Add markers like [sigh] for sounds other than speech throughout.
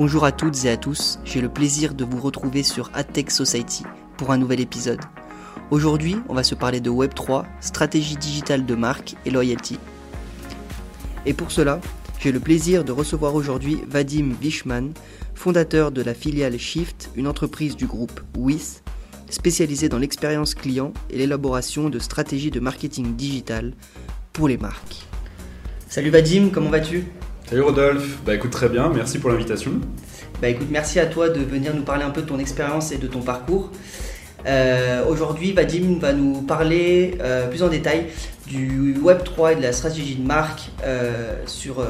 Bonjour à toutes et à tous, j'ai le plaisir de vous retrouver sur AdTech Society pour un nouvel épisode. Aujourd'hui, on va se parler de Web3, stratégie digitale de marque et loyalty. Et pour cela, j'ai le plaisir de recevoir aujourd'hui Vadim Vishman, fondateur de la filiale Shift, une entreprise du groupe WIS, spécialisée dans l'expérience client et l'élaboration de stratégies de marketing digital pour les marques. Salut Vadim, comment vas-tu? Salut Rodolphe, bah écoute très bien, merci pour l'invitation. Bah écoute, merci à toi de venir nous parler un peu de ton expérience et de ton parcours. Euh, aujourd'hui, Vadim va nous parler euh, plus en détail du Web3 et de la stratégie de marque euh, sur,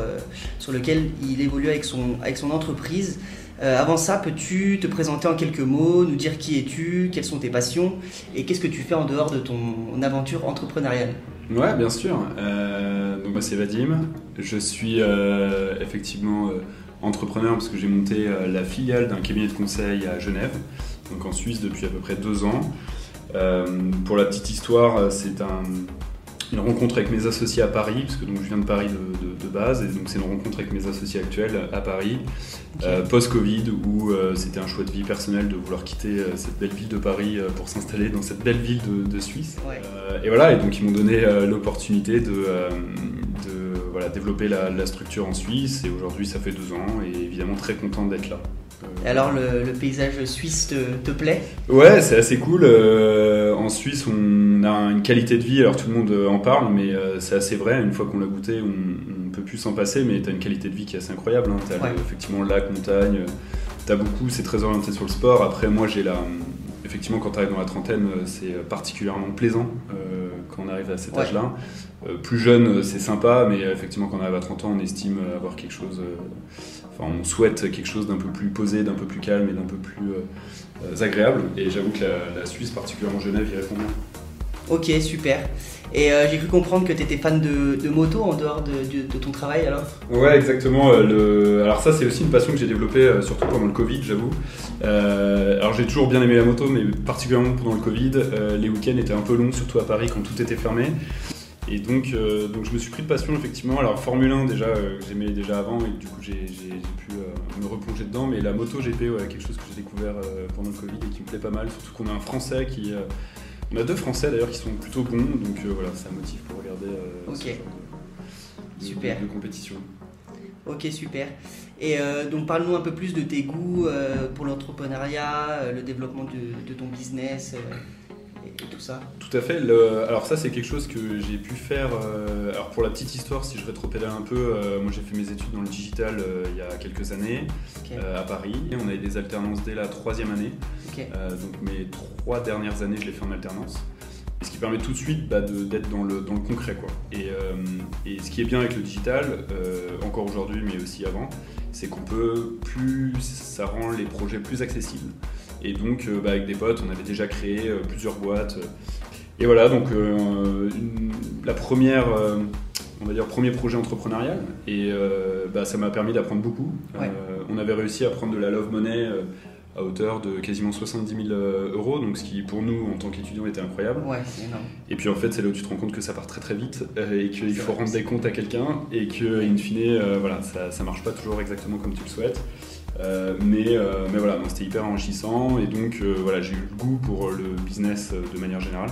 sur lequel il évolue avec son, avec son entreprise. Avant ça, peux-tu te présenter en quelques mots, nous dire qui es-tu, quelles sont tes passions et qu'est-ce que tu fais en dehors de ton aventure entrepreneuriale? Ouais, bien sûr. donc, moi, c'est Vadim. Je suis effectivement entrepreneur parce que j'ai monté la filiale d'un cabinet de conseil à Genève donc en Suisse depuis à peu près deux ans. Euh, pour la petite histoire, c'est une rencontre avec mes associés à Paris, parce que donc, je viens de Paris de, base, et donc c'est une rencontre avec mes associés actuels à Paris, euh, post-Covid, où euh, c'était un choix de vie personnel de vouloir quitter cette belle ville de Paris pour s'installer dans cette belle ville de, Suisse. et voilà, et donc ils m'ont donné l'opportunité de, voilà, développer la, la, structure en Suisse, et aujourd'hui ça fait deux ans, et évidemment très content d'être là. Et alors le, paysage suisse te, plaît? Ouais, c'est assez cool. Euh, en Suisse, on a une qualité de vie, alors tout le monde en parle, mais euh, c'est assez vrai. Une fois qu'on l'a goûté, on ne peut plus s'en passer, mais tu as une qualité de vie qui est assez incroyable. Hein. Tu as effectivement lac, montagne, tu as beaucoup, c'est très orienté sur le sport. Après, moi, j'ai la. Effectivement, quand tu arrives dans la trentaine, c'est particulièrement plaisant quand on arrive à cet âge-là. Euh, plus jeune, c'est sympa, mais effectivement, quand on arrive à 30 ans, on estime avoir quelque chose on souhaite quelque chose d'un peu plus posé, d'un peu plus calme et d'un peu plus euh, agréable. Et j'avoue que la, Suisse, particulièrement Genève, y répond bien. Ok, super. Et euh, j'ai cru comprendre que tu étais fan de, moto en dehors de, ton travail alors Ouais, exactement. Euh, alors ça, c'est aussi une passion que j'ai développée, surtout pendant le Covid, j'avoue. alors j'ai toujours bien aimé la moto, mais particulièrement pendant le Covid, les week-ends étaient un peu longs, surtout à Paris quand tout était fermé. Et donc, euh, donc je me suis pris de passion effectivement. Alors Formule 1 déjà, euh, j'aimais déjà avant et du coup j'ai pu euh, me replonger dedans. Mais la moto GP, ouais, quelque chose que j'ai découvert pendant le Covid et qui me plaît pas mal. Surtout qu'on a un Français qui, on a deux Français d'ailleurs qui sont plutôt bons. Donc voilà, ça motive pour regarder ce de, super. De, compétition. Ok, super. Et donc parle-nous un peu plus de tes goûts pour l'entrepreneuriat, le développement de, de ton business tout ça Tout à fait. alors ça, c'est quelque chose que j'ai pu faire. Euh, alors pour la petite histoire, si je rétropédale un peu, euh, moi j'ai fait mes études dans le digital euh, il y a quelques années à Paris. On avait des alternances dès la troisième année. donc mes trois dernières années, je les fait en alternance. ce qui permet tout de suite bah, d'être dans le, dans le concret. Quoi. Et, et, ce qui est bien avec le digital, encore aujourd'hui, mais aussi avant, c'est qu'on peut plus, ça rend les projets plus accessibles. Et donc, euh, bah, avec des potes, on avait déjà créé euh, plusieurs boîtes. Et voilà, donc euh, la première, on va dire, premier projet entrepreneurial. Et bah, ça m'a permis d'apprendre beaucoup. on avait réussi à prendre de la love money à hauteur de quasiment 70 000 euros, donc ce qui pour nous en tant qu'étudiants était incroyable. Ouais. Et puis en fait, c'est là où tu te rends compte que ça part très très vite et qu'il faut rendre des comptes à quelqu'un et que, in fine, voilà, ça, ça marche pas toujours exactement comme tu le souhaites. Euh, mais, euh, mais voilà, c'était hyper enrichissant et donc euh, voilà, j'ai eu le goût pour le business de manière générale.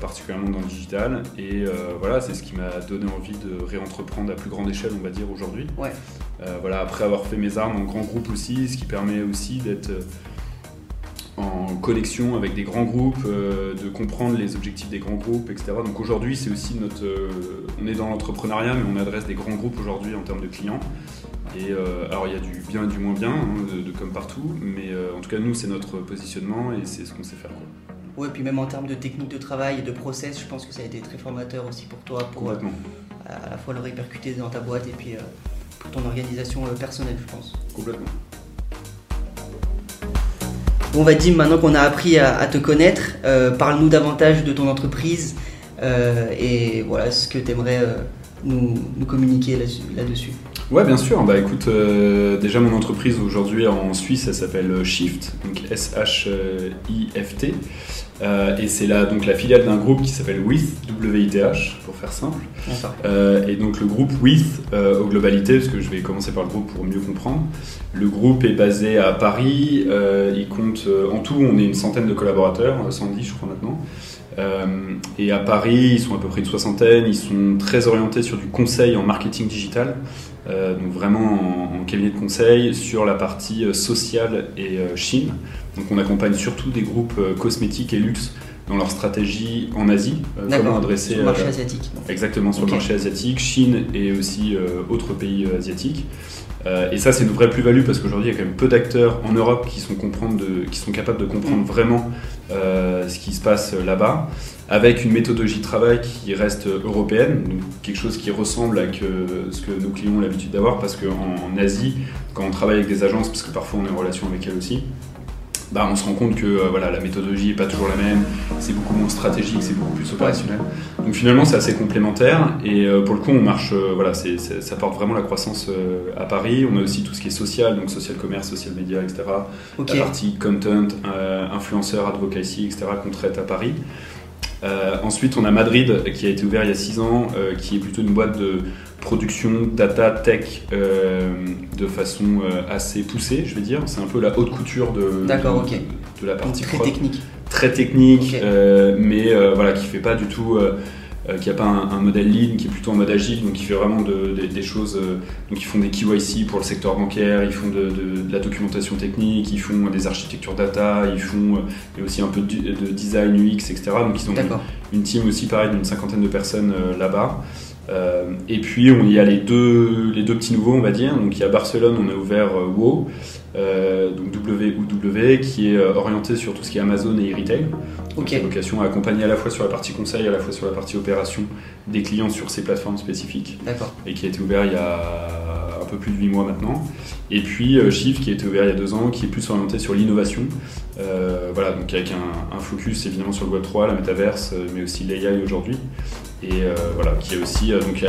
particulièrement dans le digital. Et voilà, c'est ce qui m'a donné envie de réentreprendre à plus grande échelle, on va dire, aujourd'hui. Ouais. voilà, après avoir fait mes armes en grand groupe aussi, ce qui permet aussi d'être en connexion avec des grands groupes, de comprendre les objectifs des grands groupes, etc. Donc aujourd'hui, c'est aussi notre. on est dans l'entrepreneuriat, mais on adresse des grands groupes aujourd'hui en termes de clients. Et euh, alors il y a du bien et du moins bien, hein, de, comme partout, mais euh, en tout cas nous c'est notre positionnement et c'est ce qu'on sait faire. Quoi. Ouais, puis même en termes de technique de travail et de process, je pense que ça a été très formateur aussi pour toi, pour euh, à, la fois le répercuter dans ta boîte et puis pour ton organisation personnelle, je pense. Complètement. Bon, Vadim, maintenant qu'on a appris à, te connaître, parle-nous davantage de ton entreprise et voilà ce que tu aimerais nous, nous, communiquer là-dessus. Ouais, bien sûr. Bah écoute, euh, déjà mon entreprise aujourd'hui en Suisse, elle s'appelle Shift, donc S-H-I-F-T. Euh, et c'est là donc la filiale d'un groupe qui s'appelle WITH, WITH pour faire simple. Euh, et donc le groupe WITH euh, aux globalités, parce que je vais commencer par le groupe pour mieux comprendre. Le groupe est basé à Paris, il compte en tout, on est une centaine de collaborateurs, 110 je crois maintenant. et à Paris, ils sont à peu près une soixantaine, ils sont très orientés sur du conseil en marketing digital. Donc vraiment en, cabinet de conseil sur la partie sociale et Chine. Donc on accompagne surtout des groupes euh, cosmétiques et luxe dans leur stratégie en Asie. Euh, comment adresser sur le marché asiatique. Exactement sur le marché asiatique, Chine et aussi euh, autres pays asiatiques. et ça, c'est une vraie plus-value parce qu'aujourd'hui, il y a quand même peu d'acteurs en Europe qui sont, qui sont capables de comprendre mm. vraiment ce qui se passe là-bas, avec une méthodologie de travail qui reste européenne, donc quelque chose qui ressemble à ce que nos clients ont l'habitude d'avoir, parce qu'en Asie, quand on travaille avec des agences, parce que parfois on est en relation avec elles aussi, bah, on se rend compte que euh, voilà, la méthodologie n'est pas toujours la même, c'est beaucoup moins stratégique, c'est beaucoup plus opérationnel. Donc finalement, c'est assez complémentaire et euh, pour le coup, on marche, euh, voilà, ça porte vraiment la croissance à Paris. On a aussi tout ce qui est social, donc social commerce, social media, etc. La partie content, influenceur, advocacy, etc. qu'on traite à Paris. ensuite, on a Madrid qui a été ouvert il y a 6 ans, qui est plutôt une boîte de production data tech euh, de façon euh, assez poussée, je vais dire. C'est un peu la haute couture de, de, la partie très technique. Très technique, euh, mais voilà, qui fait pas du tout, qui a pas un, modèle lean, qui est plutôt en mode agile, donc qui fait vraiment des choses. donc ils font des KYC pour le secteur bancaire, ils font de, la documentation technique, ils font des architectures data, ils font et aussi un peu de, design UX, etc. Donc ils ont une, une team aussi pareil d'une cinquantaine de personnes là-bas. Euh, et puis on y a les deux, les deux petits nouveaux, on va dire. Donc il y a Barcelone, on a ouvert euh, WoW, euh, donc WOW, qui est orienté sur tout ce qui est Amazon et e-retail. Donc a vocation à accompagner à la fois sur la partie conseil, à la fois sur la partie opération des clients sur ces plateformes spécifiques. Et qui a été ouvert il y a un peu plus de 8 mois maintenant. Et puis Shift qui a été ouvert il y a 2 ans, qui est plus orienté sur l'innovation. voilà, donc avec un, un, focus évidemment sur le Web3, la métaverse, mais aussi l'AI aujourd'hui et euh, voilà, qui est aussi euh, donc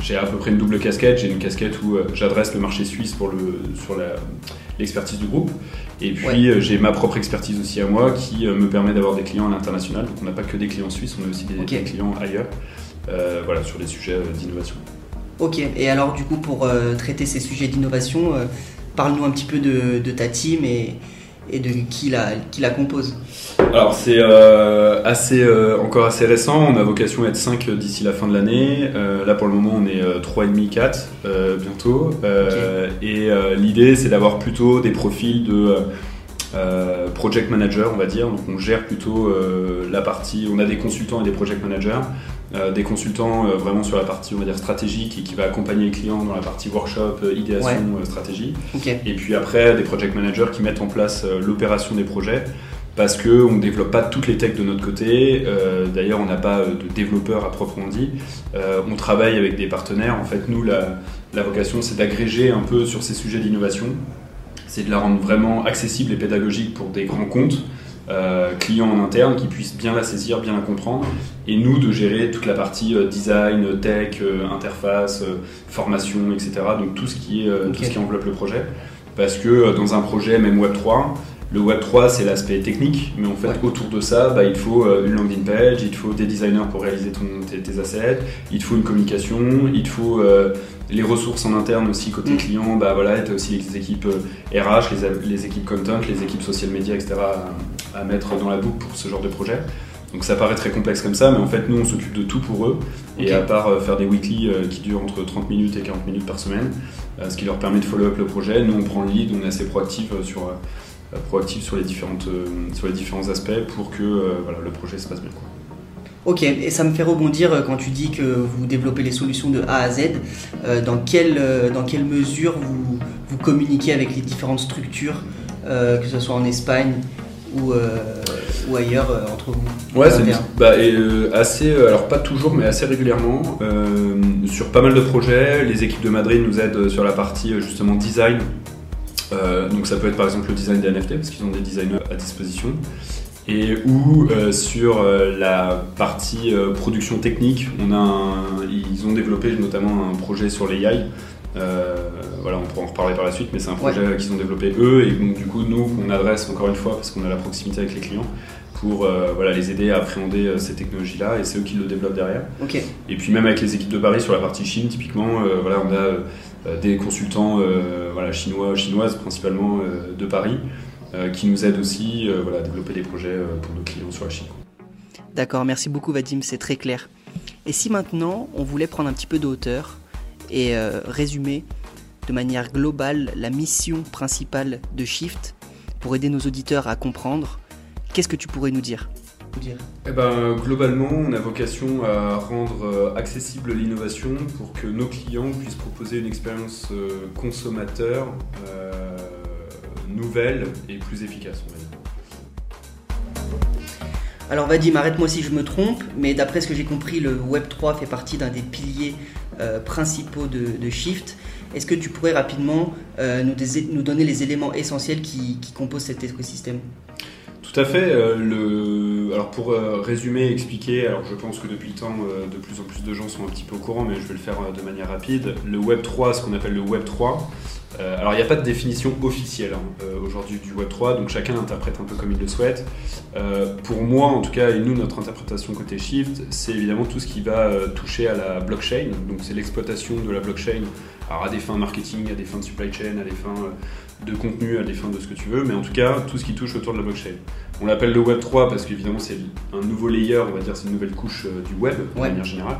j'ai à peu près une double casquette. J'ai une casquette où euh, j'adresse le marché suisse pour le, sur l'expertise du groupe. Et puis j'ai ma propre expertise aussi à moi qui me permet d'avoir des clients à l'international. Donc on n'a pas que des clients suisses, on a aussi des, clients ailleurs voilà, sur des sujets d'innovation. Ok, et alors du coup pour traiter ces sujets d'innovation, parle-nous un petit peu de, de ta team et, et de qui la, qui la compose Alors c'est euh, assez, euh, encore assez récent, on a vocation à être 5 d'ici la fin de l'année. Euh, là pour le moment on est 3,5, 4 bientôt. Et l'idée c'est d'avoir plutôt des profils de project manager on va dire. Donc on gère plutôt la partie, on a des consultants et des project managers. Euh, des consultants euh, vraiment sur la partie on va dire stratégique et qui va accompagner les clients dans la partie workshop, euh, idéation, stratégie. Et puis après des project managers qui mettent en place l'opération des projets parce qu'on ne développe pas toutes les techs de notre côté. D'ailleurs, on n'a pas de développeurs à proprement dit. on travaille avec des partenaires. En fait, nous, la, la vocation, c'est d'agréger un peu sur ces sujets d'innovation. C'est de la rendre vraiment accessible et pédagogique pour des grands comptes. Euh, clients en interne qui puissent bien la saisir, bien la comprendre, et nous de gérer toute la partie euh, design, tech, euh, interface, formation, etc. Donc tout ce qui, est, tout ce qui enveloppe le projet. Parce que dans un projet, même Web3, le Web3 c'est l'aspect technique, mais en fait autour de ça, bah, il faut une landing page, il faut des designers pour réaliser ton, tes, assets, il faut une communication, il faut les ressources en interne aussi côté mm. client, bah voilà, tu as aussi les équipes RH, les, les, équipes content, les équipes social media, etc à mettre dans la boucle pour ce genre de projet. Donc ça paraît très complexe comme ça, mais en fait nous on s'occupe de tout pour eux. Et à part euh, faire des weekly euh, qui durent entre 30 minutes et 40 minutes par semaine, euh, ce qui leur permet de follow up le projet, nous on prend le lead, on est assez proactif sur, proactif sur, les, différentes, sur les différents aspects pour que voilà, le projet se passe bien. Ok, et ça me fait rebondir quand tu dis que vous développez les solutions de A à Z. dans, quelle, dans quelle mesure vous, vous communiquez avec les différentes structures, que ce soit en Espagne ou, euh, ou ailleurs euh, entre vous Ouais, c'est bah, et, euh, assez, alors pas toujours, mais assez régulièrement. sur pas mal de projets, les équipes de Madrid nous aident sur la partie justement design. donc ça peut être par exemple le design des NFT, parce qu'ils ont des designers à disposition. Et ou sur la partie production technique, on a ils ont développé notamment un projet sur les l'AI euh, voilà, on pourra en reparler par la suite, mais c'est un projet qu'ils ont développé eux. Et donc du coup nous on adresse encore une fois parce qu'on a la proximité avec les clients, pour voilà, les aider à appréhender ces technologies-là. Et c'est eux qui le développent derrière. Et puis même avec les équipes de Paris sur la partie Chine, typiquement, voilà, on a des consultants voilà, chinois, chinoises principalement de Paris qui nous aident aussi voilà, à développer des projets pour nos clients sur la Chine. D'accord, merci beaucoup Vadim, c'est très clair. Et si maintenant on voulait prendre un petit peu de hauteur et résumer de manière globale la mission principale de Shift pour aider nos auditeurs à comprendre, qu'est-ce que tu pourrais nous dire eh ben, globalement, on a vocation à rendre euh, accessible l'innovation pour que nos clients puissent proposer une expérience euh, consommateur euh, nouvelle et plus efficace. Alors Vadim, arrête-moi si je me trompe, mais d'après ce que j'ai compris, le Web3 fait partie d'un des piliers principaux de Shift. Est-ce que tu pourrais rapidement euh, nous, donner les éléments essentiels qui, composent cet écosystème? Tout à fait. Euh, alors pour euh, résumer, expliquer, alors je pense que depuis le temps, de plus en plus de gens sont un petit peu au courant, mais je vais le faire de manière rapide. Le Web 3, ce qu'on appelle le Web 3, alors il n'y a pas de définition officielle hein, aujourd'hui du Web 3, donc chacun interprète un peu comme il le souhaite. pour moi, en tout cas, et nous, notre interprétation côté Shift, c'est évidemment tout ce qui va toucher à la blockchain, donc c'est l'exploitation de la blockchain alors à des fins marketing, à des fins de supply chain, à des fins euh, de contenu, à des fins de ce que tu veux, mais en tout cas tout ce qui touche autour de la blockchain. On l'appelle le Web 3 parce qu'évidemment c'est un nouveau layer, on va dire c'est une nouvelle couche euh, du web de manière générale.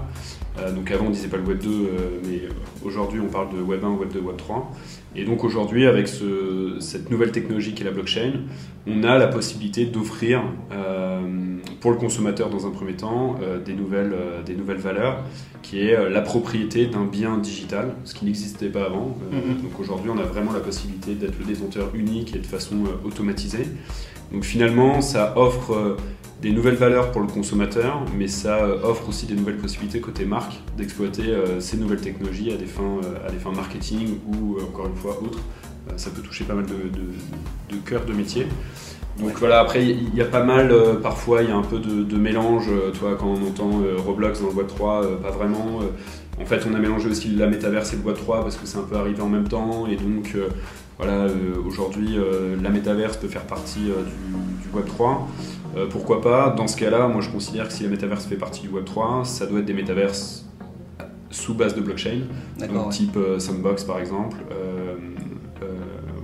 Euh, donc avant on disait pas le Web 2, mais aujourd'hui on parle de Web 1, Web 2, Web 3. Et donc aujourd'hui avec cette nouvelle technologie qui est la blockchain, on a la possibilité d'offrir pour le consommateur dans un premier temps des, nouvelles, des nouvelles valeurs qui est euh, la propriété d'un bien digital, ce qui n'existait pas avant. Euh, mhm. Donc aujourd'hui, on a vraiment la possibilité d'être le détenteur unique et de façon euh, automatisée. Donc finalement, ça offre des nouvelles valeurs pour le consommateur, mais ça euh, offre aussi des nouvelles possibilités côté marque d'exploiter euh, ces nouvelles technologies à des, fins, euh, à des fins marketing ou encore une fois autres. ça peut toucher pas mal de, de, cœurs de métier. Donc voilà, après il y, a pas mal, parfois il y a un peu de, mélange, toi quand on entend Roblox dans le Web3, pas vraiment. en fait on a mélangé aussi la métaverse et le Web3 parce que c'est un peu arrivé en même temps et donc voilà, aujourd'hui la métaverse peut faire partie du, du Web3. Euh, pourquoi pas? Dans ce cas-là, moi je considère que si le métaverse fait partie du Web3, ça doit être des métaverses sous base de blockchain, donc type euh, Sandbox par exemple, euh,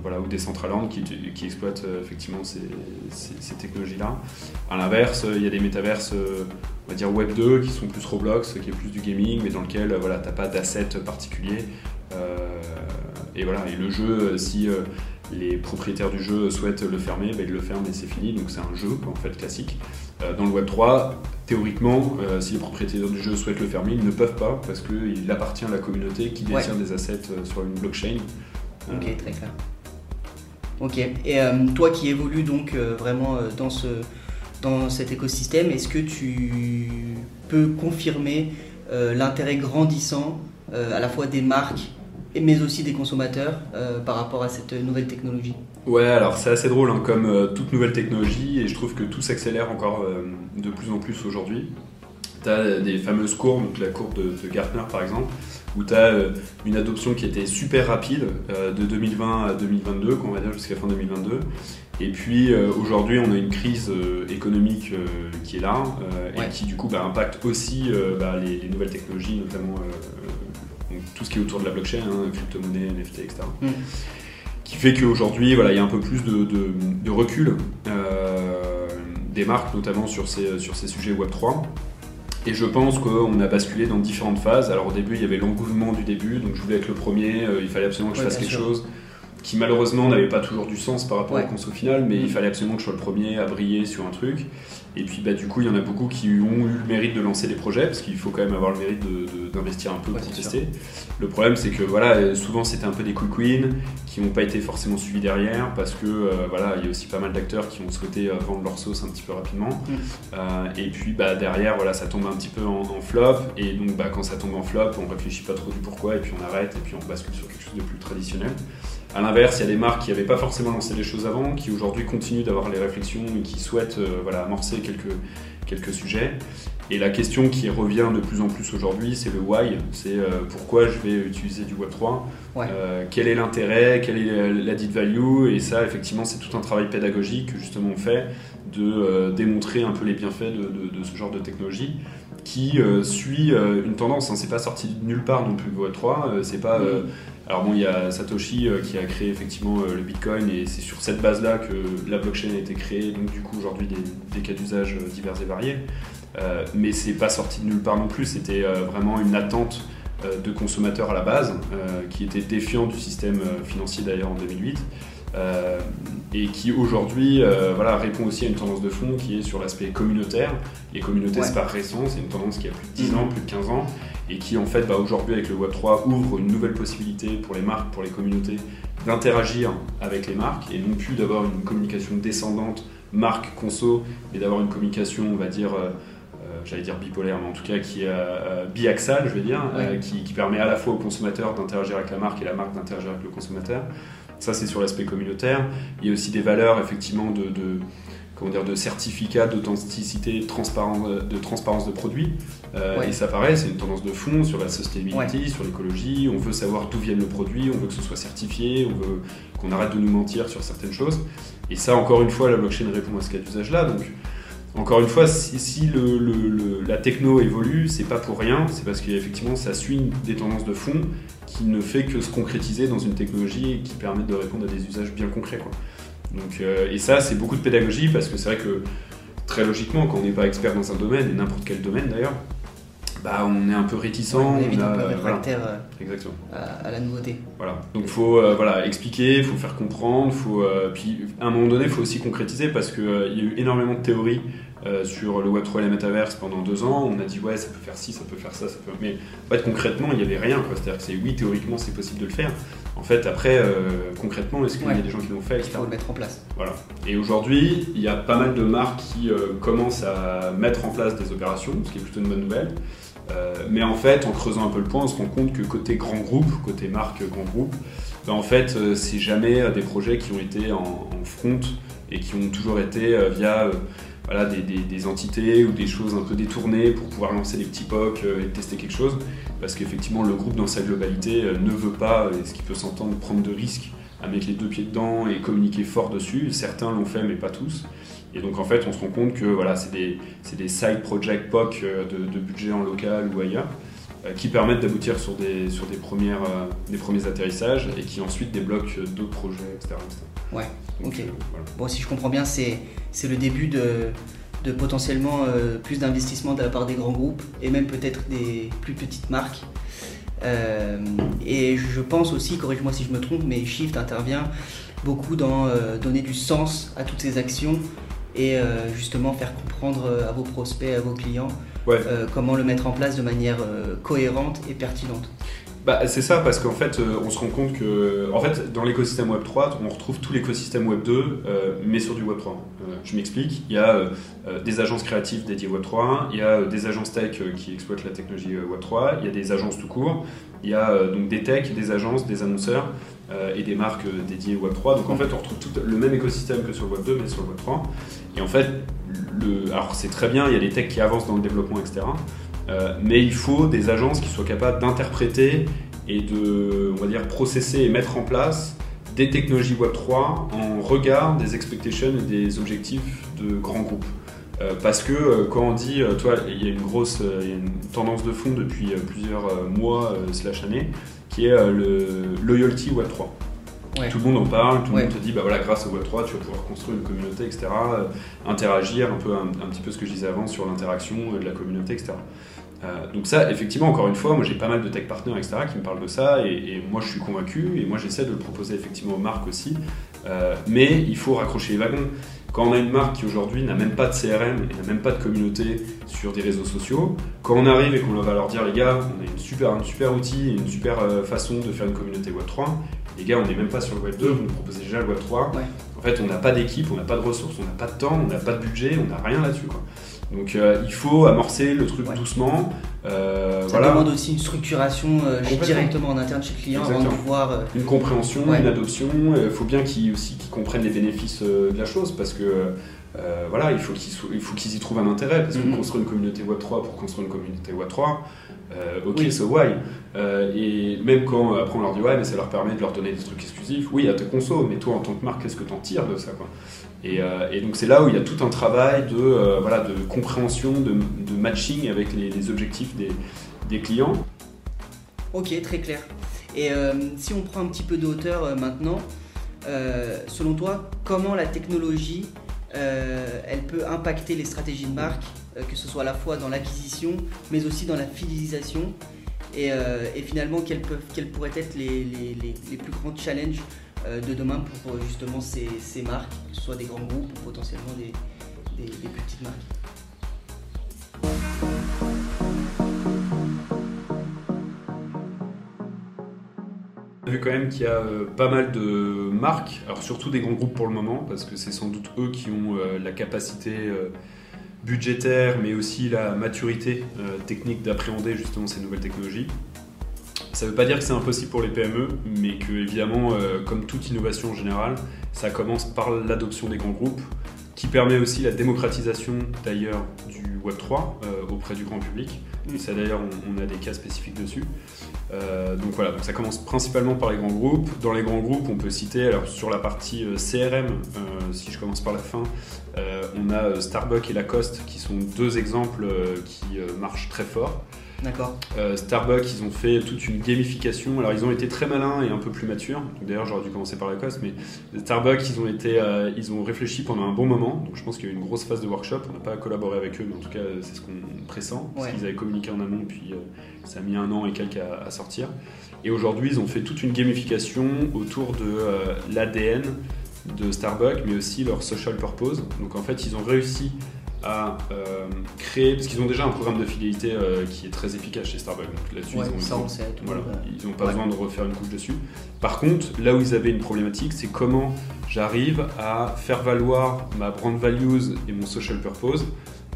voilà, ou Decentraland qui, qui exploitent effectivement ces, technologies-là. À l'inverse, il y a des métaverses, Web2, qui sont plus Roblox, qui est plus du gaming, mais dans lequel voilà, t'as pas d'asset particulier. Euh, et voilà, et le jeu, si les propriétaires du jeu souhaitent le fermer, ben, ils le ferment et c'est fini. Donc c'est un jeu en fait classique. dans le Web 3, théoriquement, si les propriétaires du jeu souhaitent le fermer, ils ne peuvent pas parce qu'il appartient à la communauté qui détient des assets sur une blockchain. Ok, très clair. Ok. Et euh, toi qui évolues donc euh, vraiment euh, dans, ce, dans cet écosystème, est-ce que tu peux confirmer l'intérêt grandissant à la fois des marques mais aussi des consommateurs par rapport à cette nouvelle technologie Ouais, alors c'est assez drôle hein, comme toute nouvelle technologie et je trouve que tout s'accélère encore de plus en plus aujourd'hui. Tu as des fameuses courbes, donc la courbe de Gartner par exemple, où tu as euh, une adoption qui était super rapide euh, de 2020 à 2022, qu'on va dire jusqu'à fin 2022. Et puis euh, aujourd'hui, on a une crise économique qui est là et qui du coup bah, impacte aussi bah, les, nouvelles technologies, notamment tout ce qui est autour de la blockchain, hein, crypto-monnaie, NFT, etc. Mm. Qui fait qu'aujourd'hui, voilà, il y a un peu plus de, recul des marques, notamment sur ces, sur ces sujets Web3. Et je pense qu'on a basculé dans différentes phases. Alors au début, il y avait l'engouement du début, donc je voulais être le premier, euh, il fallait absolument que je fasse quelque chose qui malheureusement n'avait pas toujours du sens par rapport au conso final, mais il mm. fallait absolument que je sois le premier à briller sur un truc. Et puis bah, du coup, il y en a beaucoup qui ont eu le mérite de lancer des projets, parce qu'il faut quand même avoir le mérite d'investir un peu pour tester. Le problème, c'est que voilà, souvent c'était un peu des quick wins qui n'ont pas été forcément suivis derrière, parce que euh, voilà, il y a aussi pas mal d'acteurs qui ont souhaité euh, vendre leur sauce un petit peu rapidement. Mm. Euh, et puis bah, derrière, voilà, ça tombe un petit peu en, flop, et donc bah, quand ça tombe en flop, on réfléchit pas trop du pourquoi, et puis on arrête, et puis on bascule sur quelque chose de plus traditionnel. A l'inverse, il y a des marques qui n'avaient pas forcément lancé les choses avant, qui aujourd'hui continuent d'avoir les réflexions et qui souhaitent euh, voilà, amorcer quelques, quelques sujets. Et la question qui revient de plus en plus aujourd'hui, c'est le why, c'est pourquoi je vais utiliser du Web3, quel est l'intérêt, quelle est l'added value, et ça effectivement c'est tout un travail pédagogique que justement on fait de démontrer un peu les bienfaits de, ce genre de technologie qui suit une tendance, hein. c'est pas sorti de nulle part non plus le Web3, c'est pas... Alors bon, il y a Satoshi euh, qui a créé effectivement euh, le Bitcoin et c'est sur cette base-là que la blockchain a été créée, donc du coup aujourd'hui des, cas d'usage euh, divers et variés. mais c'est pas sorti de nulle part non plus, c'était vraiment une attente de consommateurs à la base, qui était défiant du système financier d'ailleurs en 2008. et qui aujourd'hui voilà, répond aussi à une tendance de fond qui est sur l'aspect communautaire. Les communautés, c'est pas récent, c'est une tendance qui a plus de 10 ans, plus de 15 ans, et qui en fait bah, aujourd'hui avec le Web3 ouvre une nouvelle possibilité pour les marques, pour les communautés d'interagir avec les marques et non plus d'avoir une communication descendante marque conso mais d'avoir une communication on va dire euh, euh, j'allais dire bipolaire mais en tout cas qui est euh, biaxale je vais dire qui, permet à la fois au consommateur d'interagir avec la marque et la marque d'interagir avec le consommateur. Ça c'est sur l'aspect communautaire. Il y a aussi des valeurs effectivement de comment dire, de certificats d'authenticité, de transparence de produits. Euh, et ça paraît, c'est une tendance de fond sur la sustainability, sur l'écologie. On veut savoir d'où vient le produit, on veut que ce soit certifié, on veut qu'on arrête de nous mentir sur certaines choses. Et ça, encore une fois, la blockchain répond à ce cas d'usage-là. Donc, encore une fois, si, la techno évolue, c'est pas pour rien, c'est parce qu'effectivement, ça suit des tendances de fond qui ne fait que se concrétiser dans une technologie qui permet de répondre à des usages bien concrets. Quoi. Donc, euh, et ça, c'est beaucoup de pédagogie parce que c'est vrai que très logiquement, quand on n'est pas expert dans un domaine, et n'importe quel domaine d'ailleurs, bah, on est un peu réticent. on évite un peu réfractaire euh, À, la nouveauté. Voilà. Donc il faut euh, voilà, expliquer, il faut faire comprendre, faut, puis à un moment donné, il faut aussi concrétiser parce qu'il y a eu énormément de théories sur le Web3 et les métaverses pendant deux ans. On a dit ouais, ça peut faire ci, ça peut faire ça, ça peut... mais en fait, concrètement, il n'y avait rien. C'est-à-dire que c'est oui, théoriquement, c'est possible de le faire. En fait, après, euh, concrètement, est-ce qu'il y a des gens qui l'ont fait Il faut le mettre en place. Voilà. Et aujourd'hui, il y a pas mal de marques qui euh, commencent à mettre en place des opérations, ce qui est plutôt une bonne nouvelle. Euh, mais en fait, en creusant un peu le point, on se rend compte que côté grand groupe, côté marque grand groupe, ben, en fait, c'est jamais des projets qui ont été en, en, front et qui ont toujours été via voilà, des, entités ou des choses un peu détournées pour pouvoir lancer des petits POC euh, et tester quelque chose. Parce qu'effectivement, le groupe dans sa globalité euh, ne veut pas, et ce qui peut s'entendre, prendre de risques à mettre les deux pieds dedans et communiquer fort dessus. Certains l'ont fait, mais pas tous. Et donc en fait, on se rend compte que voilà, c'est des, side project POC euh, de, budget en local ou ailleurs qui permettent d'aboutir sur, des, sur des, premières, des premiers atterrissages et qui ensuite débloquent d'autres projets, etc. Ouais, ok. Bon, si je comprends bien, c'est le début de, de potentiellement euh, plus d'investissement de la part des grands groupes et même peut-être des plus petites marques. Euh, et je pense aussi, corrige-moi si je me trompe, mais Shift intervient beaucoup dans euh, donner du sens à toutes ces actions et justement faire comprendre à vos prospects, à vos clients comment le mettre en place de manière cohérente et pertinente. Bah, c'est ça, parce qu'en fait, euh, on se rend compte que, en fait, dans l'écosystème Web 3, on retrouve tout l'écosystème Web 2, euh, mais sur du Web 3. Euh, je m'explique. Il y a des agences créatives dédiées Web 3, il y a des agences tech qui exploitent la technologie Web 3, il y a des agences tout court, il y a donc des techs, des agences, des annonceurs et des marques dédiées Web 3. Donc en fait, on retrouve tout le même écosystème que sur le Web 2, mais sur le Web 3. Et en fait, alors c'est très bien, il y a des techs qui avancent dans le développement, etc. Euh, mais il faut des agences qui soient capables d'interpréter et de, on va dire, processer et mettre en place des technologies Web3 en regard des expectations et des objectifs de grands groupes. Euh, parce que euh, quand on dit, toi, il y a une grosse tendance de fond depuis plusieurs mois slash années, qui est le loyalty Web3. Tout le monde en parle, tout le monde te dit, bah voilà, grâce au Web3, tu vas pouvoir construire une communauté, etc., interagir, un peu un, un, petit peu ce que je disais avant sur l'interaction de la communauté, etc. Euh, donc ça, effectivement, encore une fois, moi j'ai pas mal de tech partners, etc., qui me parlent de ça, et, moi je suis convaincu, et moi j'essaie de le proposer effectivement aux marques aussi, euh, mais il faut raccrocher les wagons. Quand on a une marque qui aujourd'hui n'a même pas de CRM et n'a même pas de communauté sur des réseaux sociaux, quand on arrive et qu'on va leur dire les gars, on a une super, un super outil une super euh, façon de faire une communauté Web3, les gars, on n'est même pas sur le Web 2, vous nous proposez déjà le Web 3. En fait, on n'a pas d'équipe, on n'a pas de ressources, on n'a pas de temps, on n'a pas de budget, on n'a rien là-dessus. Donc euh, il faut amorcer le truc doucement. Euh, ça demande aussi une structuration euh, directement en interne chez le client avant de pouvoir. Une compréhension, une adoption. Il faut bien qu'ils aussi qu'ils comprennent les bénéfices de la chose parce que voilà, il faut qu'ils y trouvent un intérêt, parce qu'on Mhm. construit une communauté Web3 pour construire une communauté Web3. Euh, ok, so why? Euh, Et même quand euh, après on leur dit ouais, mais ça leur permet de leur donner des trucs exclusifs, oui, à tes conso, mais toi en tant que marque, qu'est-ce que t'en tires de ça quoi? Et, donc c'est là où il y a tout un travail de, voilà, de compréhension, de, matching avec les, objectifs des, des clients. Ok, très clair. Et si on prend un petit peu de hauteur maintenant, selon toi, comment la technologie elle peut impacter les stratégies de marque, que ce soit à la fois dans l'acquisition, mais aussi dans la fidélisation. Et, euh, finalement quels, pourraient être les, plus grands challenges euh, de demain pour euh, justement ces, marques, que ce soit des grands groupes ou potentiellement des, plus petites marques? On a vu quand même qu'il y a euh, pas mal de marques, alors surtout des grands groupes pour le moment, parce que c'est sans doute eux qui ont euh, la capacité euh, budgétaire, mais aussi la maturité euh, technique d'appréhender justement ces nouvelles technologies. Ça ne veut pas dire que c'est impossible pour les PME, mais que évidemment, euh, comme toute innovation en général, ça commence par l'adoption des grands groupes, qui permet aussi la démocratisation d'ailleurs du Web3 euh, auprès du grand public. Et ça d'ailleurs, on, on a des cas spécifiques dessus. Euh, donc voilà, donc ça commence principalement par les grands groupes. Dans les grands groupes, on peut citer, alors sur la partie euh, CRM, si je commence par la fin, on a Starbucks et Lacoste qui sont deux exemples qui marchent très fort. D'accord Euh, Starbucks, ils ont fait toute une gamification. Alors, ils ont été très malins et un peu plus matures. D'ailleurs, j'aurais dû commencer par Lacoste, mais Starbucks, ils ont été, euh, ils ont réfléchi pendant un bon moment. Donc, je pense qu'il y a eu une grosse phase de workshop. On n'a pas collaboré avec eux, mais en tout cas, c'est ce qu'on pressent. Parce Ouais. qu'ils avaient communiqué en amont, puis euh, ça a mis un an et quelques à, à sortir. Et aujourd'hui, ils ont fait toute une gamification autour de l'ADN de Starbucks, mais aussi leur social purpose. Donc, en fait, ils ont réussi à euh, créer, parce qu'ils ont déjà un programme de fidélité euh, qui est très efficace chez Starbucks. Donc là-dessus, Ouais, ils voilà, n'ont pas Ouais. besoin de refaire une couche dessus. Par contre, là où ils avaient une problématique, c'est comment j'arrive à faire valoir ma brand values et mon social purpose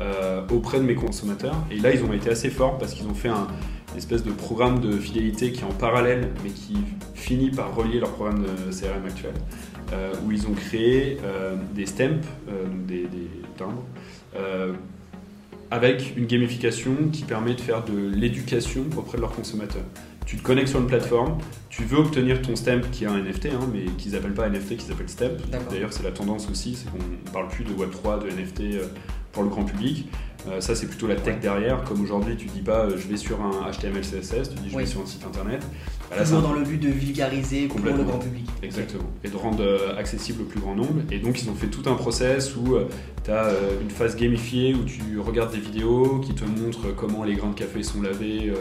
euh, auprès de mes consommateurs. Et là, ils ont été assez forts parce qu'ils ont fait un une espèce de programme de fidélité qui est en parallèle, mais qui finit par relier leur programme de CRM actuel, euh, où ils ont créé euh, des stamps, euh, donc des, des timbres, avec une gamification qui permet de faire de l'éducation auprès de leurs consommateurs. Tu te connectes sur une plateforme, tu veux obtenir ton stamp qui est un NFT, hein, mais qu'ils appellent pas NFT, qu'ils appellent stamp. D'ailleurs, c'est la tendance aussi, c'est qu'on ne parle plus de Web3, de NFT euh, pour le grand public. Euh, ça, c'est plutôt la tech Ouais. derrière. Comme aujourd'hui, tu dis pas euh, je vais sur un HTML, CSS, tu dis je Oui. vais sur un site internet. Bah, là, Toujours un- dans le but de vulgariser pour le grand public. Exactement. Et de rendre euh, accessible au plus grand nombre. Et donc, ils ont fait tout un process où tu as une phase gamifiée où tu regardes des vidéos qui te montrent comment les grains de café sont lavés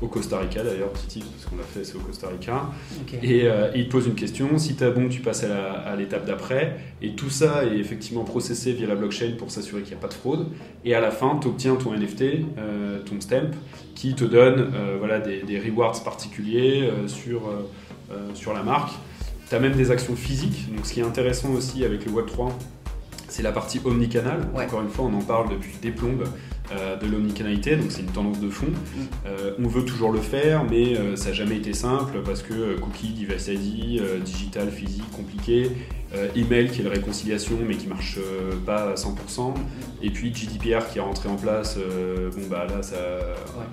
au Costa Rica, d'ailleurs, petit tip, parce qu'on l'a fait, c'est au Costa Rica. Et, euh, et ils te posent une question. Si tu as bon, tu passes à l'étape d'après. Et tout ça est effectivement processé via la blockchain pour s'assurer qu'il n'y a pas de fraude. Et à la fin, tu obtiens ton NFT, euh, ton stamp, qui te donne euh, voilà, des, des rewards particuliers sur, sur la marque. Tu as même des actions physiques. Donc, ce qui est intéressant aussi avec le Web3, c'est la partie omnicanal. Ouais. Encore une fois, on en parle depuis des plombes de l'omnicanalité, donc c'est une tendance de fond. Euh, on veut toujours le faire, mais euh, ça n'a jamais été simple parce que euh, cookie, device ID, euh, digital, physique, compliqué, euh, email qui est la réconciliation mais qui marche euh, pas à 100%, et puis GDPR qui est rentré en place, euh, bon bah là ça,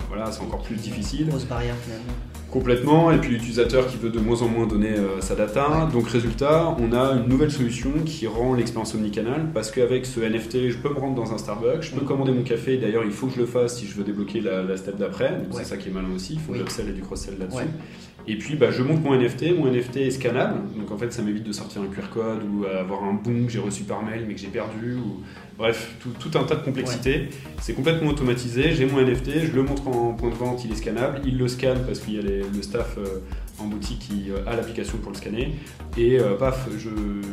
voilà, c'est encore plus difficile. Grosse barrière finalement. Complètement, et puis l'utilisateur qui veut de moins en moins donner euh, sa data. Donc résultat, on a une nouvelle solution qui rend l'expérience omnicanal parce qu'avec ce NFT, je peux me rendre dans un Starbucks, je peux Mhm. commander mon café. D'ailleurs, il faut que je le fasse si je veux débloquer la, la step d'après. Donc Ouais. c'est ça qui est malin aussi. Il faut Oui. de l'upsell et du cross-sell là-dessus. Ouais. Et puis bah, je monte mon NFT, mon NFT est scannable, donc en fait ça m'évite de sortir un QR code ou avoir un bon que j'ai reçu par mail mais que j'ai perdu. Ou... Bref, tout, tout un tas de complexités. C'est complètement automatisé, j'ai mon NFT, je le montre en point de vente, il est scannable, il le scanne parce qu'il y a les- le staff euh, en boutique qui euh, a l'application pour le scanner, et euh, paf, je,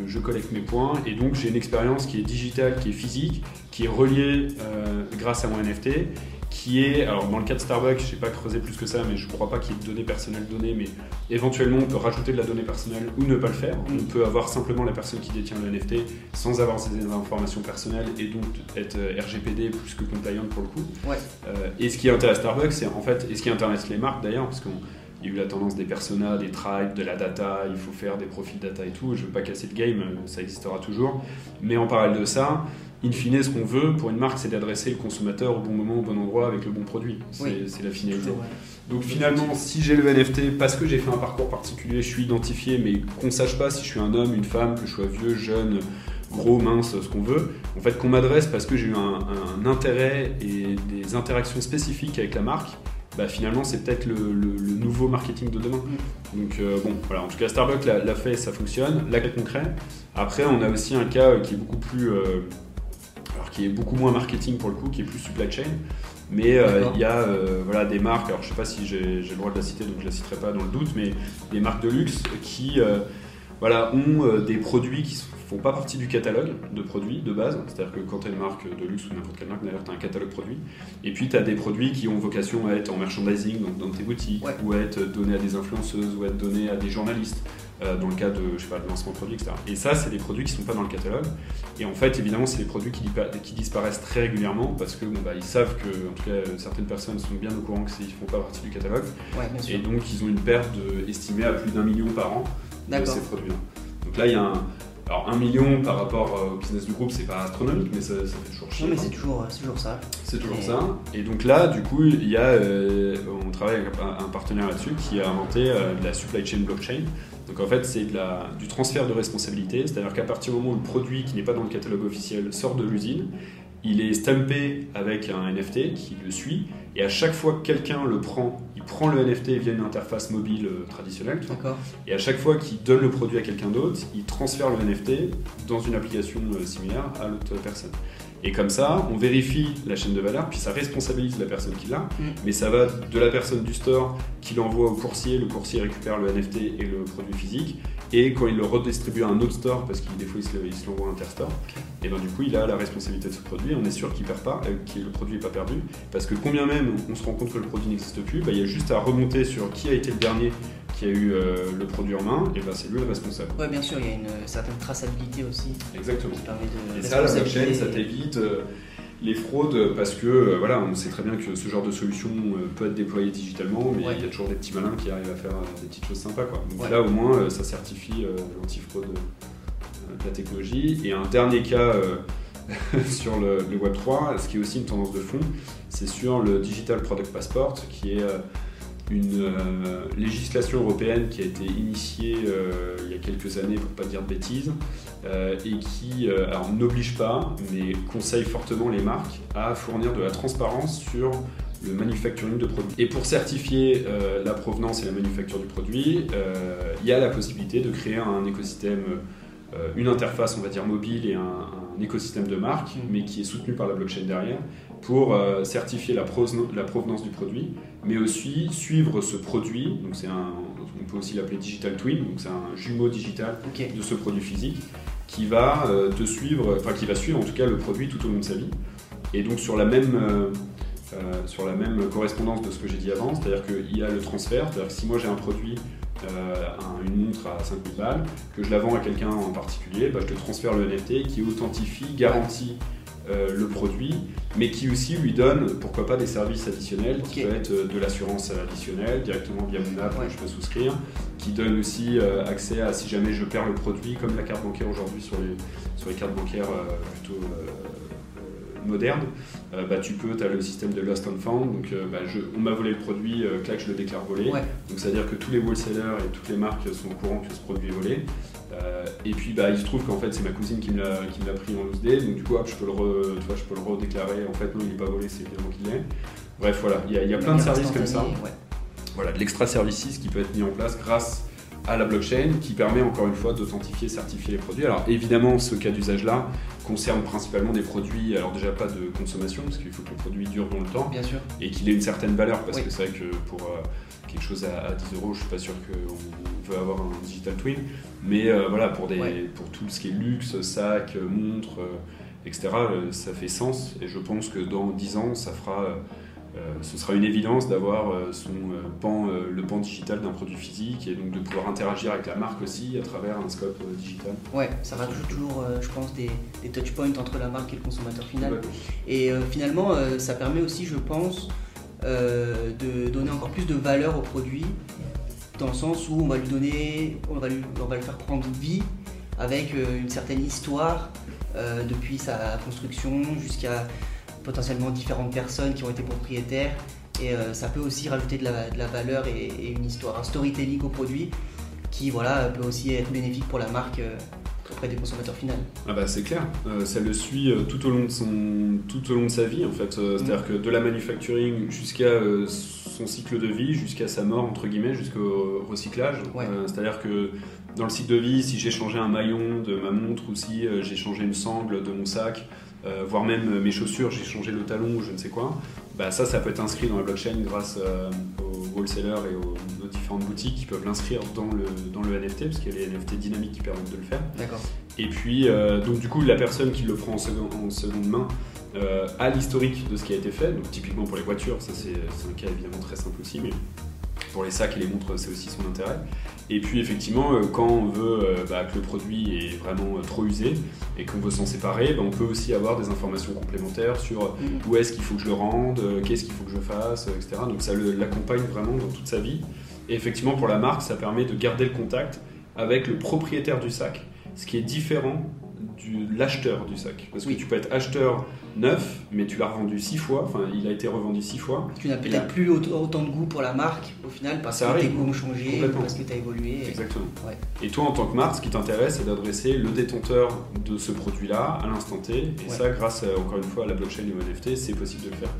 je collecte mes points, et donc j'ai une expérience qui est digitale, qui est physique, qui est reliée grâce à mon NFT, qui est, alors dans le cas de Starbucks, je n'ai pas creusé plus que ça, mais je ne crois pas qu'il y ait de données personnelles données, mais éventuellement on peut rajouter de la donnée personnelle ou ne pas le faire. On peut avoir simplement la personne qui détient le NFT sans avoir ces informations personnelles et donc être RGPD plus que compliant pour le coup. Ouais. Euh, et ce qui intéresse Starbucks, c'est en fait, et ce qui intéresse les marques d'ailleurs, parce qu'il y a eu la tendance des personas, des tribes, de la data, il faut faire des profils data et tout. Je ne veux pas casser le game, ça existera toujours. Mais en parallèle de ça, in fine, ce qu'on veut pour une marque, c'est d'adresser le consommateur au bon moment, au bon endroit, avec le bon produit. C'est la finalité. Donc finalement, si j'ai le NFT, parce que j'ai fait un parcours particulier, je suis identifié, mais qu'on sache pas si je suis un homme, une femme, que je sois vieux, jeune, gros, mince, ce qu'on veut. En fait, qu'on m'adresse parce que j'ai eu un, intérêt et des interactions spécifiques avec la marque. Bah, finalement c'est peut-être le, nouveau marketing de demain. Mm. Donc euh, bon, voilà, en tout cas Starbucks l'a fait, ça fonctionne. Là, concret. Après, on a aussi un cas qui est beaucoup plus, euh, alors qui est beaucoup moins marketing pour le coup, qui est plus supply chain. Mais euh, il y a voilà, des marques, alors je sais pas si j'ai le droit de la citer, donc je la citerai pas dans le doute, mais des marques de luxe qui voilà, ont des produits qui sont font pas partie du catalogue de produits de base. C'est-à-dire que quand tu as une marque de luxe ou n'importe quelle marque, d'ailleurs, tu as un catalogue produit. Et puis, tu as des produits qui ont vocation à être en merchandising, donc dans tes boutiques, ou à être donnés à des influenceuses, ou à être donnés à des journalistes, euh, dans le cas de, je sais pas, de lancement de produits, etc. Et ça, c'est des produits qui sont pas dans le catalogue. Et en fait, évidemment, c'est des produits qui, qui, disparaissent très régulièrement parce que bon, bah, ils savent que, en tout cas, certaines personnes sont bien au courant qu'ils font pas partie du catalogue. et donc, ils ont une perte estimée à plus d'un million par an de ces produits-là. Donc là, il y a un, alors 1 million par rapport euh, au business du groupe, c'est pas astronomique, mais ça, fait toujours chier. Non, mais c'est toujours, toujours, ça. C'est toujours ça. Et donc là, du coup, il y a, euh, on travaille avec un partenaire là-dessus qui a inventé euh, de la supply chain blockchain. Donc en fait, c'est du transfert de responsabilité, c'est-à-dire qu'à partir du moment où le produit qui n'est pas dans le catalogue officiel sort de l'usine, il est stampé avec un NFT qui le suit, et à chaque fois que quelqu'un le prend, il prend le NFT via une interface mobile euh, traditionnelle, et à chaque fois qu'il donne le produit à quelqu'un d'autre, il transfère le NFT dans une application euh, similaire à l'autre personne. Et comme ça, on vérifie la chaîne de valeur, puis ça responsabilise la personne qui l'a, mm. mais ça va de la personne du store qui l'envoie au coursier, le coursier récupère le NFT et le produit physique, et quand il le redistribue à un autre store, parce qu'il des fois il se l'envoie interstore, et ben du coup il a la responsabilité de ce produit, on est sûr qu'il perd pas, euh, que le produit n'est pas perdu, parce que combien même on se rend compte que le produit n'existe plus, bah, il y a juste à remonter sur qui a été le dernier qui a eu euh, le produit en main, et ben c'est lui le responsable. Oui, bien sûr, il y a une certaine traçabilité aussi. Exactement. et ça, la blockchain, ça t'évite euh, les fraudes parce que euh, voilà, on sait très bien que ce genre de solution peut être déployé digitalement, mais il y a toujours des petits malins qui arrivent à faire des petites choses sympas. Quoi. Donc là, au moins, ça certifie l'antifraude de la technologie. Et un dernier cas. [laughs] sur le, le, Web 3, ce qui est aussi une tendance de fond, c'est sur le Digital Product Passport, qui est une euh, législation européenne qui a été initiée euh, il y a quelques années, pour ne pas dire de bêtises, euh, et qui n'oblige pas, mais conseille fortement les marques à fournir de la transparence sur le manufacturing de produits. Et pour certifier la provenance et la manufacture du produit, il y a la possibilité de créer un écosystème, une interface, on va dire, mobile et un, écosystème de marque, mais qui est soutenu par la blockchain derrière, pour certifier la, la provenance du produit mais aussi suivre ce produit. Donc c'est un, on peut aussi l'appeler digital twin, donc c'est un jumeau digital de ce produit physique qui va euh, te suivre, enfin qui va suivre en tout cas le produit tout au long de sa vie. Et donc sur la même, euh, euh, sur la même correspondance de ce que j'ai dit avant, c'est-à-dire qu'il y a le transfert, c'est-à-dire que si moi j'ai un produit, une montre à 5000 balles, que je la vends à quelqu'un en particulier, bah, je te transfère le NFT qui authentifie, garantit euh, le produit, mais qui aussi lui donne, pourquoi pas, des services additionnels, qui peut être euh, de l'assurance additionnelle, directement via mon app, je peux souscrire, qui donne aussi euh, accès à si jamais je perds le produit, comme la carte bancaire aujourd'hui sur les, sur les cartes bancaires plutôt modernes, bah, tu peux, tu as le système de Lost and Found, donc bah, je, on m'a volé le produit, clac, je le déclare volé. Donc c'est-à-dire que tous les wholesalers et toutes les marques sont au courant que ce produit est volé. Euh, et puis bah, il se trouve qu'en fait c'est ma cousine qui me l'a pris en loose day, donc du coup je, peux le je peux le redéclarer, en fait non il n'est pas volé, c'est évidemment qu'il l'est. Bref voilà, il y a, plein de services comme ça. Voilà, de l'extra services qui peut être mis en place grâce à la blockchain qui permet encore une fois d'authentifier, certifier les produits. Alors évidemment, ce cas d'usage-là concerne principalement des produits, alors déjà pas de consommation, parce qu'il faut que le produit dure dans le temps, Bien sûr. et qu'il ait une certaine valeur, parce que c'est vrai que pour euh, quelque chose à, 10 euros, je suis pas sûr qu'on veut avoir un digital twin, mais euh, voilà, pour, des, pour tout ce qui est luxe, sac, montre, euh, etc., ça fait sens, et je pense que dans 10 ans, ça fera ce sera une évidence d'avoir euh, son euh, pan, le pan digital d'un produit physique et donc de pouvoir interagir avec la marque aussi à travers un scope digital. Ouais, ça rajoute toujours, je pense, des, des touch points entre la marque et le consommateur final. Et finalement, ça permet aussi, je pense, de donner encore plus de valeur au produit, dans le sens où on va lui donner, on va lui, on va lui faire prendre vie avec une certaine histoire depuis sa construction jusqu'à potentiellement différentes personnes qui ont été propriétaires. Et ça peut aussi rajouter de la, valeur et, une histoire, un storytelling au produit qui voilà, peut aussi être bénéfique pour la marque auprès des consommateurs finaux. Ah bah c'est clair, euh, ça le suit euh, tout au long de son tout au long de sa vie en fait. Euh, c'est-à-dire mm. que de la manufacturing jusqu'à son cycle de vie, jusqu'à sa mort entre guillemets, jusqu'au recyclage. c'est-à-dire que dans le cycle de vie, si j'ai changé un maillon de ma montre ou si j'ai changé une sangle de mon sac, voire même mes chaussures, j'ai changé le talon ou je ne sais quoi, bah ça, ça peut être inscrit dans la blockchain grâce aux wholesalers et aux différentes boutiques qui peuvent l'inscrire dans le, dans le NFT, parce qu'il y a les NFT dynamiques qui permettent de le faire. D'accord. Et puis, euh, donc du coup, la personne qui le prend en, en seconde main euh, a l'historique de ce qui a été fait. Donc typiquement pour les voitures, ça c'est un cas évidemment très simple aussi, mais pour les sacs et les montres, c'est aussi son intérêt. Et puis effectivement, euh, quand on veut bah, que le produit est vraiment trop usé et qu'on veut s'en séparer, bah, on peut aussi avoir des informations complémentaires sur mm. où est-ce qu'il faut que je le rende, qu'est-ce qu'il faut que je fasse, etc. Donc ça l'accompagne vraiment dans toute sa vie. Et effectivement, pour la marque, ça permet de garder le contact avec le propriétaire du sac, ce qui est différent de l'acheteur du sac. Parce que tu peux être acheteur neuf, mais tu l'as revendu six fois, enfin il a été revendu six fois. Tu n'as peut-être plus autant de goût pour la marque au final parce que tes goûts ont changé, parce que tu as évolué. Exactement. Et toi en tant que marque, ce qui t'intéresse, c'est d'adresser le détenteur de ce produit-là à l'instant T. Et ça, grâce encore une fois à la blockchain et au NFT, c'est possible de le faire.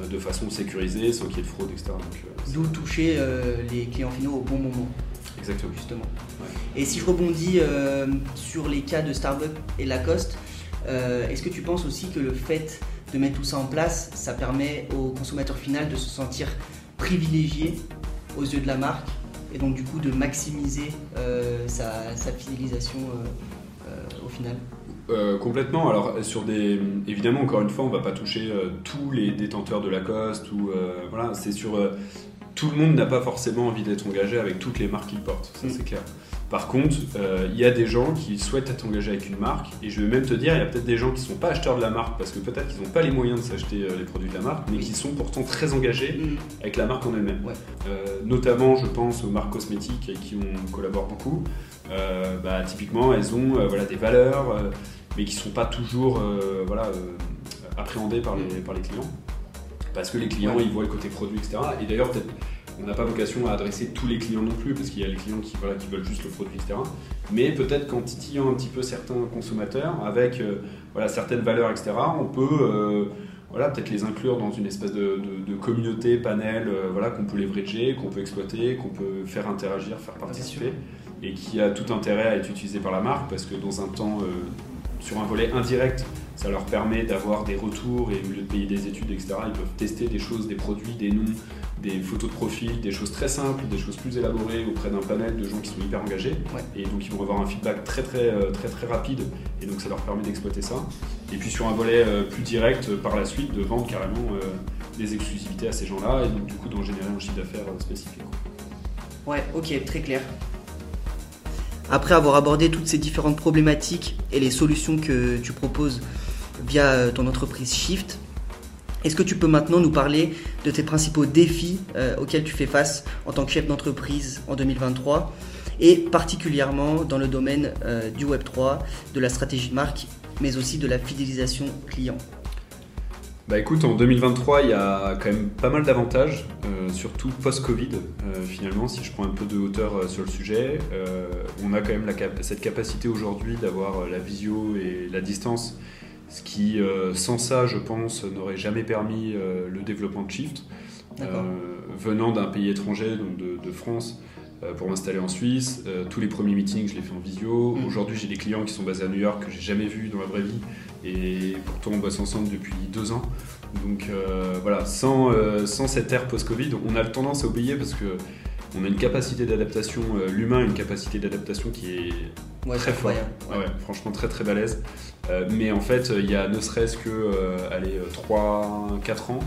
Euh, de façon sécurisée, sans qu'il y ait de fraude, etc. Euh, D'où toucher euh, les clients finaux au bon moment. Exactement. Justement. Et si je rebondis sur les cas de Starbucks et Lacoste, est-ce que tu penses aussi que le fait de mettre tout ça en place, ça permet au consommateur final de se sentir privilégié aux yeux de la marque et donc du coup de maximiser sa, fidélisation au final? Euh, complètement. Alors sur des, évidemment encore une fois, on va pas toucher euh, tous les détenteurs de Lacoste ou euh, voilà, c'est sur tout le monde n'a pas forcément envie d'être engagé avec toutes les marques qu'il porte, ça mm. c'est clair. Par contre, il y a des gens qui souhaitent être engagés avec une marque, et je vais même te dire, il y a peut-être des gens qui ne sont pas acheteurs de la marque parce que peut-être qu'ils n'ont pas les moyens de s'acheter les produits de la marque, mais qui sont pourtant très engagés mm. avec la marque en elle-même. notamment, je pense aux marques cosmétiques avec qui on collabore beaucoup. Bah, typiquement, elles ont voilà, des valeurs mais qui ne sont pas toujours euh, voilà, euh, appréhendés par les, par les clients. Parce que les clients, ils voient le côté produit, etc. Et d'ailleurs, peut-être on n'a pas vocation à adresser tous les clients non plus, parce qu'il y a les clients qui, voilà, qui veulent juste le produit, etc. Mais peut-être qu'en titillant un petit peu certains consommateurs avec euh, voilà, certaines valeurs, etc., on peut voilà, peut-être les inclure dans une espèce de, de, communauté, panel, voilà, qu'on peut leverager, qu'on peut exploiter, qu'on peut faire interagir, faire participer, et qui a tout intérêt à être utilisé par la marque, parce que dans un temps sur un volet indirect, ça leur permet d'avoir des retours et au lieu de payer des études, etc., ils peuvent tester des choses, des produits, des noms, des photos de profil, des choses très simples, des choses plus élaborées auprès d'un panel de gens qui sont hyper engagés. Et donc ils vont avoir un feedback très très euh, très très rapide et donc ça leur permet d'exploiter ça. Et puis sur un volet euh, plus direct, euh, par la suite, de vendre carrément des exclusivités à ces gens-là et donc du coup d'en générer un chiffre d'affaires spécifique. Ouais, ok, très clair. Après avoir abordé toutes ces différentes problématiques et les solutions que tu proposes via euh, ton entreprise Shift, est-ce que tu peux maintenant nous parler de tes principaux défis euh, auxquels tu fais face en tant que chef d'entreprise en 2023 et particulièrement dans le domaine euh, du Web3, de la stratégie de marque, mais aussi de la fidélisation client? Bah écoute, en 2023, il y a quand même pas mal d'avantages, euh, surtout post-Covid. Euh, finalement, si je prends un peu de hauteur euh, sur le sujet, on a quand même cette capacité aujourd'hui d'avoir la visio et la distance, ce qui, sans ça, je pense, n'aurait jamais permis le développement de Shift. venant d'un pays étranger, donc de, France, pour m'installer en Suisse. tous les premiers meetings, je les fais en visio. Mm. Aujourd'hui, j'ai des clients qui sont basés à New York que j'ai jamais vus dans la vraie vie et pourtant on bosse ensemble depuis deux ans. Donc euh, voilà, sans, euh, sans cette ère post-Covid, on a tendance à oublier parce que on a une capacité d'adaptation, euh, l'humain a une capacité d'adaptation qui est très forte. Ouais, franchement très très balèze. mais en fait, il y a ne serait-ce que allez, 3-4 ans,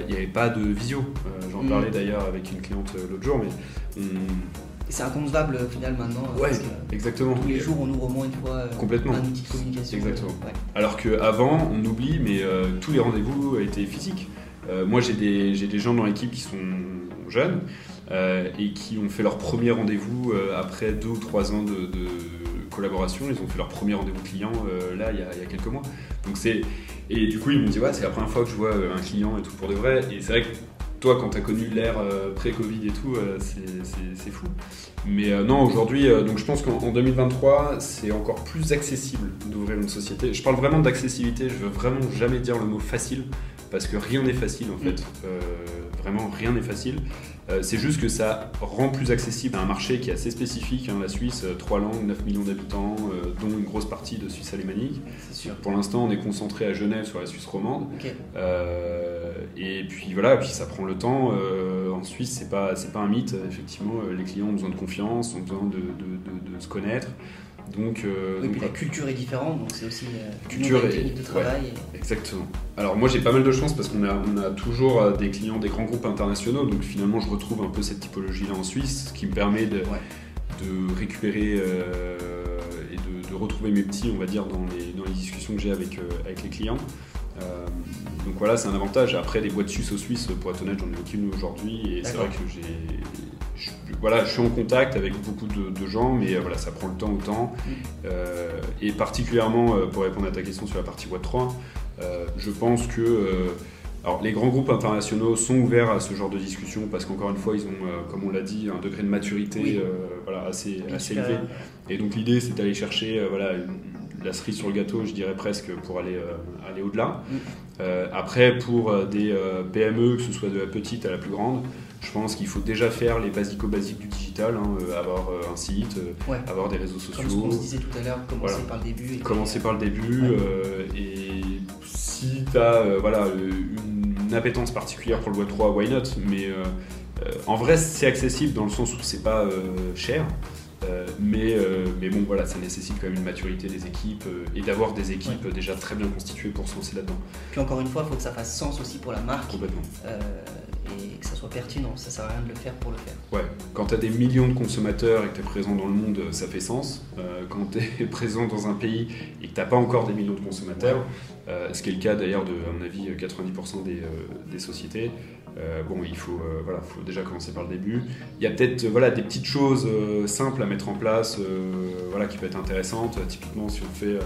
il n'y avait pas de visio. J'en mm. parlais d'ailleurs avec une cliente l'autre jour, mais on, c'est inconcevable au final maintenant. Ouais, exactement. Tous les jours, on ouvre au moins une fois euh, Complètement. un outil de communication. Exactement. Alors qu'avant, on oublie, mais euh, tous les rendez-vous étaient physiques. Euh, moi, j'ai des, des, gens dans l'équipe qui sont jeunes et qui ont fait leur premier rendez-vous après deux ou trois ans de, Ils ont fait leur premier rendez-vous client là il y, a, quelques mois. Donc c'est et du coup ils m'ont dit ouais c'est la première fois que je vois un client et tout pour de vrai. Et c'est vrai que toi, quand tu as connu l'ère pré-Covid et tout, c'est fou. Mais non, aujourd'hui, donc je pense qu'en 2023, c'est encore plus accessible d'ouvrir une société. Je parle vraiment d'accessibilité, je veux vraiment jamais dire le mot facile, parce que rien n'est facile en fait. Euh, vraiment, rien n'est facile. Euh, c'est juste que ça rend plus accessible à un marché qui est assez spécifique. Hein, la Suisse, 3 euh, langues, 9 millions d'habitants, dont une grosse partie de Suisse alémanique. Pour l'instant, on est concentré à Genève sur la Suisse romande. et puis voilà, puis ça prend le temps. en Suisse, c'est pas, c'est pas un mythe. Effectivement, les clients ont besoin de confiance, ont besoin de, de, de se connaître. Donc, euh, oui, puis la culture est différente, donc c'est aussi euh, culture une technique de travail. Exactement. Alors moi j'ai pas mal de chance parce qu'on a, on a toujours euh, des clients des grands groupes internationaux, donc finalement je retrouve un peu cette typologie-là en Suisse, ce qui me permet de, de récupérer et de, de, retrouver mes petits, on va dire, dans les, dans les discussions que j'ai avec, avec les clients. Donc voilà, c'est un avantage. Après, des boîtes suisses aux Suisses, pour être honnête, j'en ai aucune aujourd'hui, et c'est vrai que j'ai voilà, je suis en contact avec beaucoup de, gens, mais euh, voilà, ça prend le temps au temps. Mm. Euh, et particulièrement, euh, pour répondre à ta question sur la partie Web 3, je pense que alors, les grands groupes internationaux sont ouverts à ce genre de discussion parce qu'encore une fois, ils ont, comme on l'a dit, un degré de maturité voilà, assez, assez élevé. Et donc l'idée, c'est d'aller chercher voilà, la cerise sur le gâteau, je dirais presque, pour aller, aller au-delà. Mm. après, pour des PME, que ce soit de la petite à la plus grande, je pense qu'il faut déjà faire les basico-basiques du digital, hein, euh, avoir euh, un site, euh, avoir des réseaux sociaux. Comme ce qu'on disait tout à l'heure, commencer par le début. Et commencer par le début. et si tu as voilà, une appétence particulière pour le Web3, why not? Mais en vrai, c'est accessible dans le sens où c'est pas cher. Mais, mais bon, voilà, ça nécessite quand même une maturité des équipes et d'avoir des équipes déjà très bien constituées pour se lancer là-dedans. Puis encore une fois, il faut que ça fasse sens aussi pour la marque. Complètement et que ça soit pertinent. Ça sert à rien de le faire pour le faire. Ouais, quand tu as des millions de consommateurs et que tu es présent dans le monde, ça fait sens. Euh, quand tu es [laughs] présent dans un pays et que tu n'as pas encore des millions de consommateurs, euh, ce qui est le cas d'ailleurs de, à mon avis, 90% des, euh, des, sociétés, bon, il faut, voilà, faut déjà commencer par le début. Il y a peut-être voilà, des petites choses simples à mettre en place voilà, qui peuvent être intéressantes. Typiquement, si on fait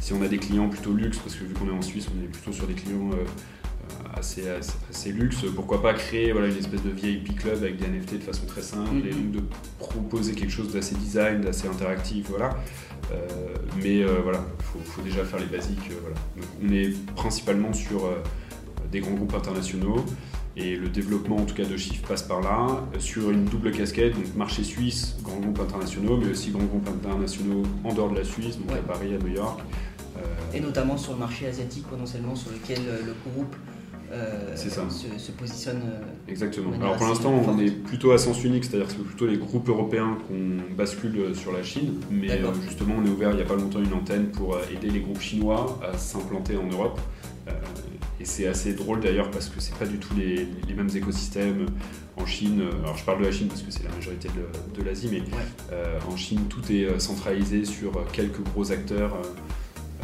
si on a des clients plutôt luxe, parce que vu qu'on est en Suisse, on est plutôt sur des clients assez, assez, luxe, pourquoi pas créer voilà, une espèce de VIP club avec des NFT de façon très simple et donc de proposer quelque chose d'assez design, d'assez interactif, voilà. Euh, mais euh, voilà, il faut, déjà faire les basiques. Euh, voilà. on est principalement sur des grands groupes internationaux et le développement en tout cas de chiffres passe par là, sur une double casquette, donc marché suisse, grands groupes internationaux, mais aussi grands groupes internationaux en dehors de la Suisse, donc à Paris, à New York. Et notamment sur le marché asiatique potentiellement sur lequel le groupe euh, ça. Se, positionne. Euh, Exactement. Alors pour l'instant, on est plutôt à sens unique, c'est-à-dire que c'est plutôt les groupes européens qu'on bascule sur la Chine, mais euh, justement, on est ouvert il n'y a pas longtemps une antenne pour aider les groupes chinois à s'implanter en Europe. Et c'est assez drôle d'ailleurs parce que c'est pas du tout les, mêmes écosystèmes en Chine. Alors je parle de la Chine parce que c'est la majorité de, l'Asie, mais en Chine tout est centralisé sur quelques gros acteurs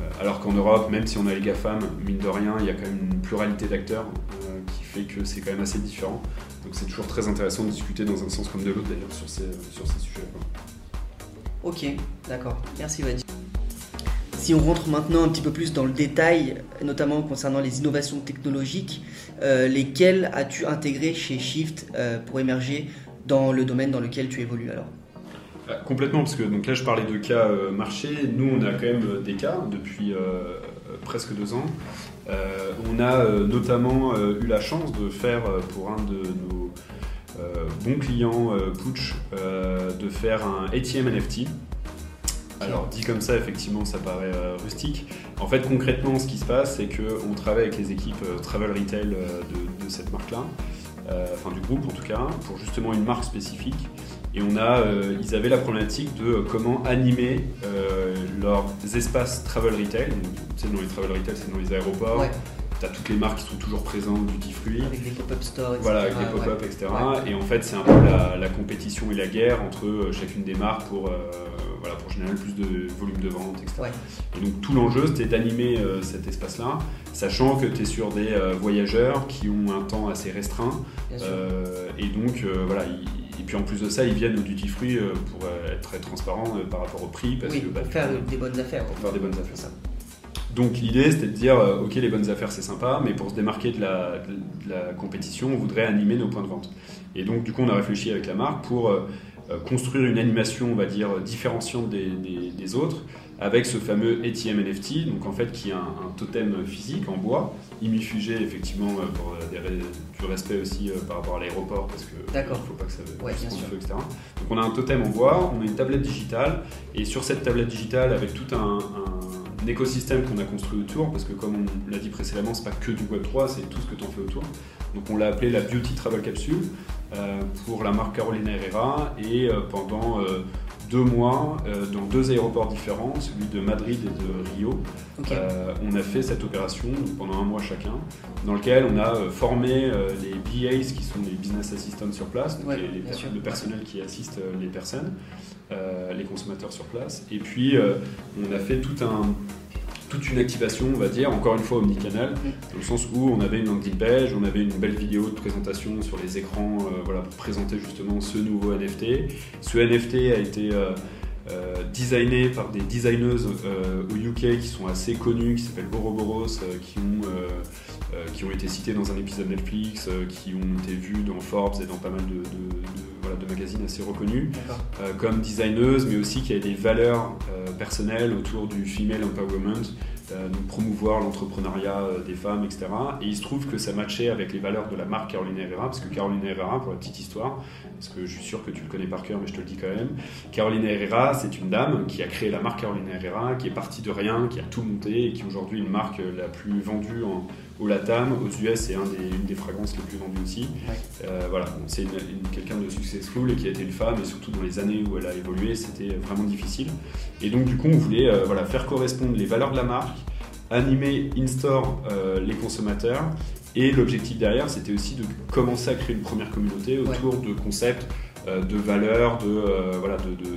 euh, alors qu'en Europe, même si on a les GAFAM, mine de rien, il y a quand même une pluralité d'acteurs euh, qui fait que c'est quand même assez différent. Donc c'est toujours très intéressant de discuter dans un sens comme de l'autre d'ailleurs sur ces, sur ces sujets. Ok, d'accord. Merci Vadi. Si on rentre maintenant un petit peu plus dans le détail, notamment concernant les innovations technologiques, euh, lesquelles as-tu intégrées chez Shift pour émerger dans le domaine dans lequel tu évolues alors? Bah, complètement, parce que donc là je parlais de cas euh, marché, nous on a quand même euh, des cas depuis euh, presque deux ans. on a notamment eu la chance de faire pour un de nos bons clients Pooch de faire un ATM NFT. Alors dit comme ça, effectivement, ça paraît rustique. En fait, concrètement, ce qui se passe, c'est qu'on travaille avec les équipes travel retail de, de cette marque-là, enfin du groupe en tout cas, pour justement une marque spécifique. Et on a, euh, ils avaient la problématique de euh, comment animer euh, leurs espaces travel retail. tu sais, dans les travel retail, c'est dans les aéroports. Tu as toutes les marques qui sont toujours présentes, duty free. Avec des pop-up stores, etc. Voilà, avec des pop-up, etc. Et en fait, c'est un peu la, compétition et la guerre entre chacune des marques pour, voilà, pour générer le plus de volume de vente, etc. Et donc, tout l'enjeu, c'était d'animer cet espace-là, sachant que tu es sur des voyageurs qui ont un temps assez restreint. et donc, voilà, ils et puis en plus de ça, ils viennent au duty free pour être très transparents par rapport au prix. Parce que, bah, pour faire des bonnes affaires. Pour faire des bonnes affaires. Ça. Donc l'idée c'était de dire ok les bonnes affaires c'est sympa mais pour se démarquer de la, compétition on voudrait animer nos points de vente. Et donc du coup on a réfléchi avec la marque pour construire une animation on va dire différenciante des autres avec ce fameux ATM NFT, donc en fait qui est un, totem physique en bois, imifugé effectivement euh, pour euh, des, du respect aussi euh, par rapport à l'aéroport parce que il ne faut pas que ça ouais, sûr. feu, etc. Donc on a un totem en bois, on a une tablette digitale et sur cette tablette digitale avec tout un, écosystème qu'on a construit autour, parce que comme on l'a dit précédemment, c'est pas que du Web 3, c'est tout ce que tu en fais autour. Donc on l'a appelé la Beauty Travel Capsule pour la marque Carolina Herrera et pendant deux mois euh, dans deux aéroports différents, celui de Madrid et de Rio. Euh, on a fait cette opération pendant un mois chacun, dans lequel on a euh, formé les BAs qui sont les business assistants sur place, donc les, le personnel qui assiste les personnes, les consommateurs sur place. Et puis on a fait tout un toute une activation, on va dire, encore une fois omnicanal, dans le sens où on avait une landing page, on avait une belle vidéo de présentation sur les écrans euh, voilà, pour présenter justement ce nouveau NFT. Ce NFT a été euh, euh, designé par des designeuses au UK qui sont assez connues, qui s'appellent Boroboros, qui, ont, qui ont été citées dans un épisode Netflix, qui ont été vues dans Forbes et dans pas mal de, de magazines assez reconnus, comme designeuse, mais aussi qui a des valeurs personnelles autour du female empowerment, euh, donc promouvoir l'entrepreneuriat euh, des femmes, etc. Et il se trouve que ça matchait avec les valeurs de la marque Carolina Herrera, parce que Carolina Herrera, pour la petite histoire, parce que je suis sûr que tu le connais par cœur, mais je te le dis quand même, Carolina Herrera, c'est une dame qui a créé la marque Carolina Herrera, qui est partie de rien, qui a tout monté et qui est aujourd'hui une marque la plus vendue en, au Latam, aux US, c'est un des, une des fragrances les plus vendues aussi. Euh, voilà, c'est quelqu'un de successful et qui a été une femme, et surtout dans les années où elle a évolué, c'était vraiment difficile. Et donc, du coup, on voulait euh, voilà, faire correspondre les valeurs de la marque, animer in-store euh, les consommateurs. Et l'objectif derrière, c'était aussi de commencer à créer une première communauté autour de concepts, de valeurs, de, voilà, de, de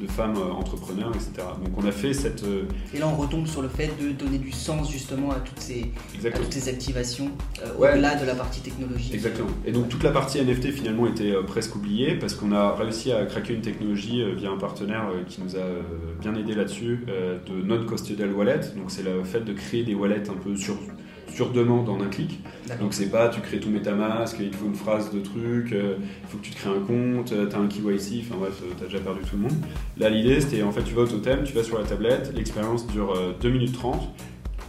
de femmes euh, entrepreneurs, etc. Donc on a fait cette... Euh, Et là on retombe sur le fait de donner du sens justement à toutes ces, toutes ces activations euh, au-delà de la partie technologique. Exactement. Et donc toute la partie NFT finalement était presque oubliée parce qu'on a réussi à craquer une technologie via un partenaire qui nous a bien aidé là-dessus de non-custodial wallet. Donc c'est le fait de créer des wallets un peu sur sur demande en un clic. Donc c'est pas tu crées tout MetaMask, il te faut une phrase de truc, euh, il faut que tu te crées un compte, euh, tu as un KYC, enfin bref, euh, tu as déjà perdu tout le monde. Là l'idée c'était en fait tu vas au totem, tu vas sur la tablette, l'expérience dure 2 minutes 30,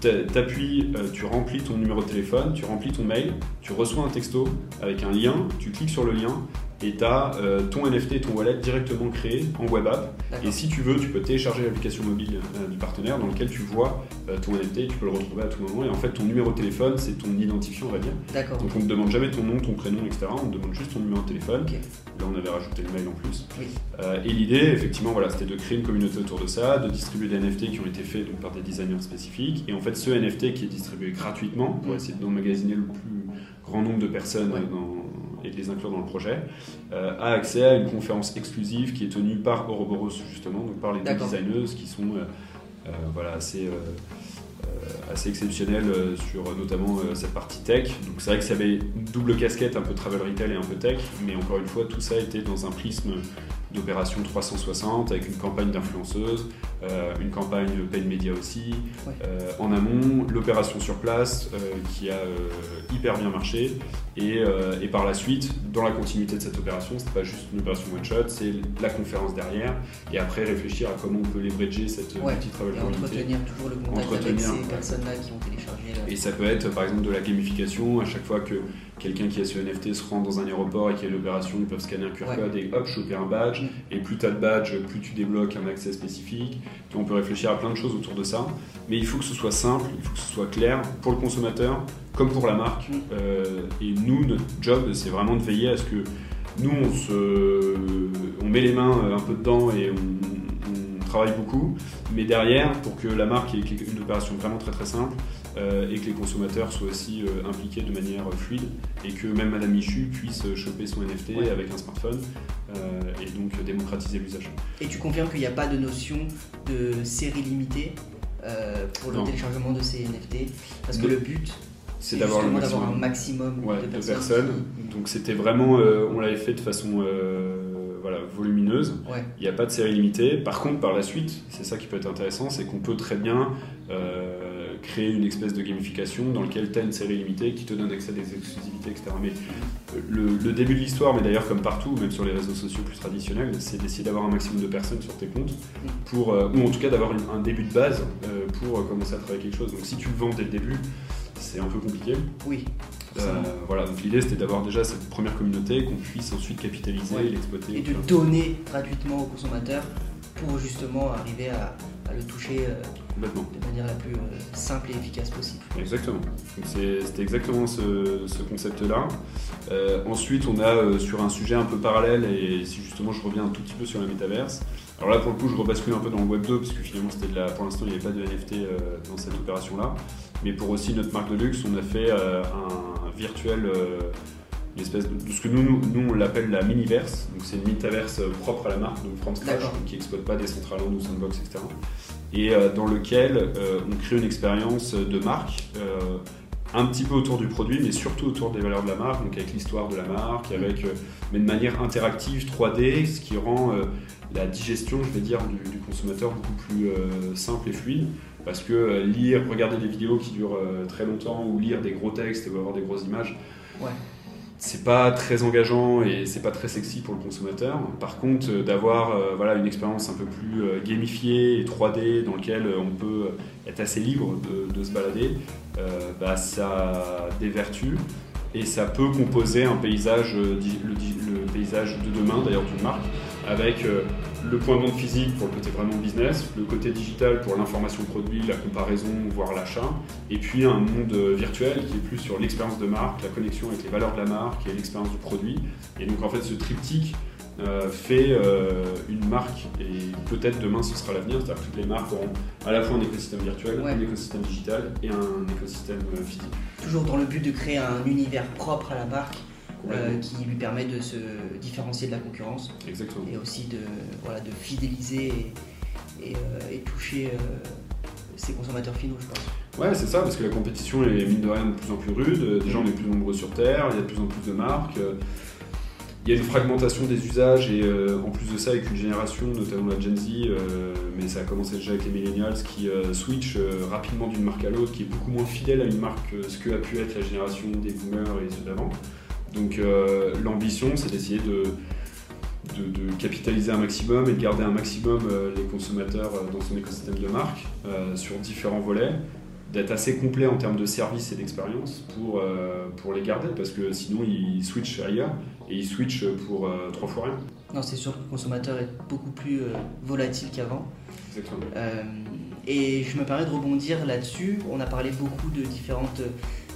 t'appuies, tu remplis ton numéro de téléphone, tu remplis ton mail, tu reçois un texto avec un lien, tu cliques sur le lien et tu as euh, ton NFT et ton wallet directement créé en web app. Et si tu veux, tu peux télécharger l'application mobile euh, du partenaire dans lequel tu vois euh, ton NFT, tu peux le retrouver à tout moment. Et en fait, ton numéro de téléphone, c'est ton identifiant, on va dire. Donc on ne te demande jamais ton nom, ton prénom, etc. On te demande juste ton numéro de téléphone. Là, on avait rajouté le mail en plus. et l'idée, effectivement, voilà, c'était de créer une communauté autour de ça, de distribuer des NFT qui ont été faits donc, par des designers spécifiques. Et en fait, ce NFT qui est distribué gratuitement pour essayer d'emmagasiner le plus grand nombre de personnes dans et de les inclure dans le projet, euh, a accès à une conférence exclusive qui est tenue par Ouroboros justement, donc par les deux designeuses qui sont euh, euh, voilà, assez, assez exceptionnelles sur notamment cette partie tech. Donc c'est vrai que ça avait une double casquette, un peu travel retail et un peu tech, mais encore une fois tout ça était dans un prisme d'opération 360 avec une campagne d'influenceuse, euh, une campagne paid média aussi. Euh, en amont, l'opération sur place euh, qui a hyper bien marché. Et, et, par la suite, dans la continuité de cette opération, c'est pas juste une opération one shot, c'est la conférence derrière. Et après, réfléchir à comment on peut leverager cette petite travel et entretenir toujours le contact avec ces personnes-là qui ont téléchargé. Et ça peut être par exemple de la gamification. À chaque fois que quelqu'un qui a ce NFT se rend dans un aéroport et qui a l'opération, ils peuvent scanner un QR code et hop, choper un badge. Mm. Et plus tu as de badge, plus tu débloques un accès spécifique on peut réfléchir à plein de choses autour de ça, mais il faut que ce soit simple, il faut que ce soit clair pour le consommateur comme pour la marque. Mm. Euh, et nous, notre job, c'est vraiment de veiller à ce que nous, on, se, on met les mains un peu dedans et on, travaille beaucoup, mais derrière, pour que la marque ait une opération vraiment très très simple, euh, et que les consommateurs soient aussi euh, impliqués de manière fluide et que même Madame Michu puisse choper son NFT avec un smartphone euh, et donc démocratiser l'usage. Et tu confirmes qu'il n'y a pas de notion de série limitée pour le téléchargement de ces NFT parce que le but c'est d'avoir un maximum de, personnes. Donc c'était vraiment, euh, on l'avait fait de façon voilà, volumineuse. Il n'y a pas de série limitée. Par contre, par la suite, c'est ça qui peut être intéressant, c'est qu'on peut très bien créer une espèce de gamification dans lequel tu as une série limitée qui te donne accès à des exclusivités, etc. Mais le, début de l'histoire, mais d'ailleurs comme partout, même sur les réseaux sociaux plus traditionnels, c'est d'essayer d'avoir un maximum de personnes sur tes comptes, pour, euh, ou en tout cas d'avoir un début de base euh, pour euh, commencer à travailler quelque chose. Donc si tu le vends dès le début, c'est un peu compliqué. Oui. voilà, donc l'idée c'était d'avoir déjà cette première communauté qu'on puisse ensuite capitaliser et l'exploiter. Et de donner gratuitement aux consommateurs pour justement arriver à, le toucher de manière la plus euh, simple et efficace possible. Exactement. C'était exactement ce, concept-là. Euh, ensuite, on a euh, sur un sujet un peu parallèle, et si justement je reviens un tout petit peu sur la métaverse, alors là pour le coup je rebascule un peu dans le Web 2, parce que finalement c'était de la, pour l'instant il n'y avait pas de NFT dans cette opération-là. Mais pour aussi notre marque de luxe, on a fait un virtuel une espèce de, ce que nous, nous, on l'appelle la miniverse. Donc c'est une metaverse propre à la marque, donc from scratch, qui n'exploite pas des Decentraland ou Sandbox, etc et euh, dans lequel euh, on crée une expérience de marque euh, un petit peu autour du produit, mais surtout autour des valeurs de la marque, donc avec l'histoire de la marque, avec, mais de manière interactive, 3D, ce qui rend la digestion, je vais dire, du, consommateur beaucoup plus simple et fluide. Parce que lire, regarder des vidéos qui durent très longtemps, ou lire des gros textes, ou avoir des grosses images, ouais c'est pas très engageant et c'est pas très sexy pour le consommateur. Par contre, euh, d'avoir euh, voilà, une expérience un peu plus euh, gamifiée et 3D dans laquelle on peut être assez libre de, se balader, bah, ça a des vertus et ça peut composer un paysage, le, paysage de demain d'ailleurs d'une marque avec le point de vente physique pour le côté vraiment business, le côté digital pour l'information produit, la comparaison, voire l'achat, et puis un monde euh, virtuel qui est plus sur l'expérience de marque, la connexion avec les valeurs de la marque et l'expérience du produit. Et donc en fait ce triptyque euh, fait une marque et peut-être demain ce sera l'avenir, c'est-à-dire que toutes les marques auront à la fois un écosystème virtuel, un écosystème digital et un écosystème physique. Toujours dans le but de créer un univers propre à la marque euh, qui lui permet de se différencier de la concurrence. Exactement. Et aussi de, voilà, de fidéliser et, euh, toucher euh, ses consommateurs finaux, je pense. Ouais, c'est ça, parce que la compétition est mine de rien de plus en plus rude, des gens les plus nombreux sur Terre, il y a de plus en plus de marques. Il y a une fragmentation des usages et en plus de ça avec une génération, notamment la Gen Z, mais ça a commencé déjà avec les millennials qui switch rapidement d'une marque à l'autre, qui est beaucoup moins fidèle à une marque que ce que a pu être la génération des boomers et ceux d'avant. Donc euh, l'ambition, c'est d'essayer de, de, capitaliser un maximum et de garder un maximum euh, les consommateurs euh, dans son écosystème de marque sur différents volets, d'être assez complet en termes de service et d'expérience pour, pour les garder, parce que sinon ils switchent ailleurs et ils switchent pour trois fois rien. Non, c'est sûr que le consommateur est beaucoup plus volatile qu'avant. Exactement. et je me permets de rebondir là-dessus. On a parlé beaucoup de différentes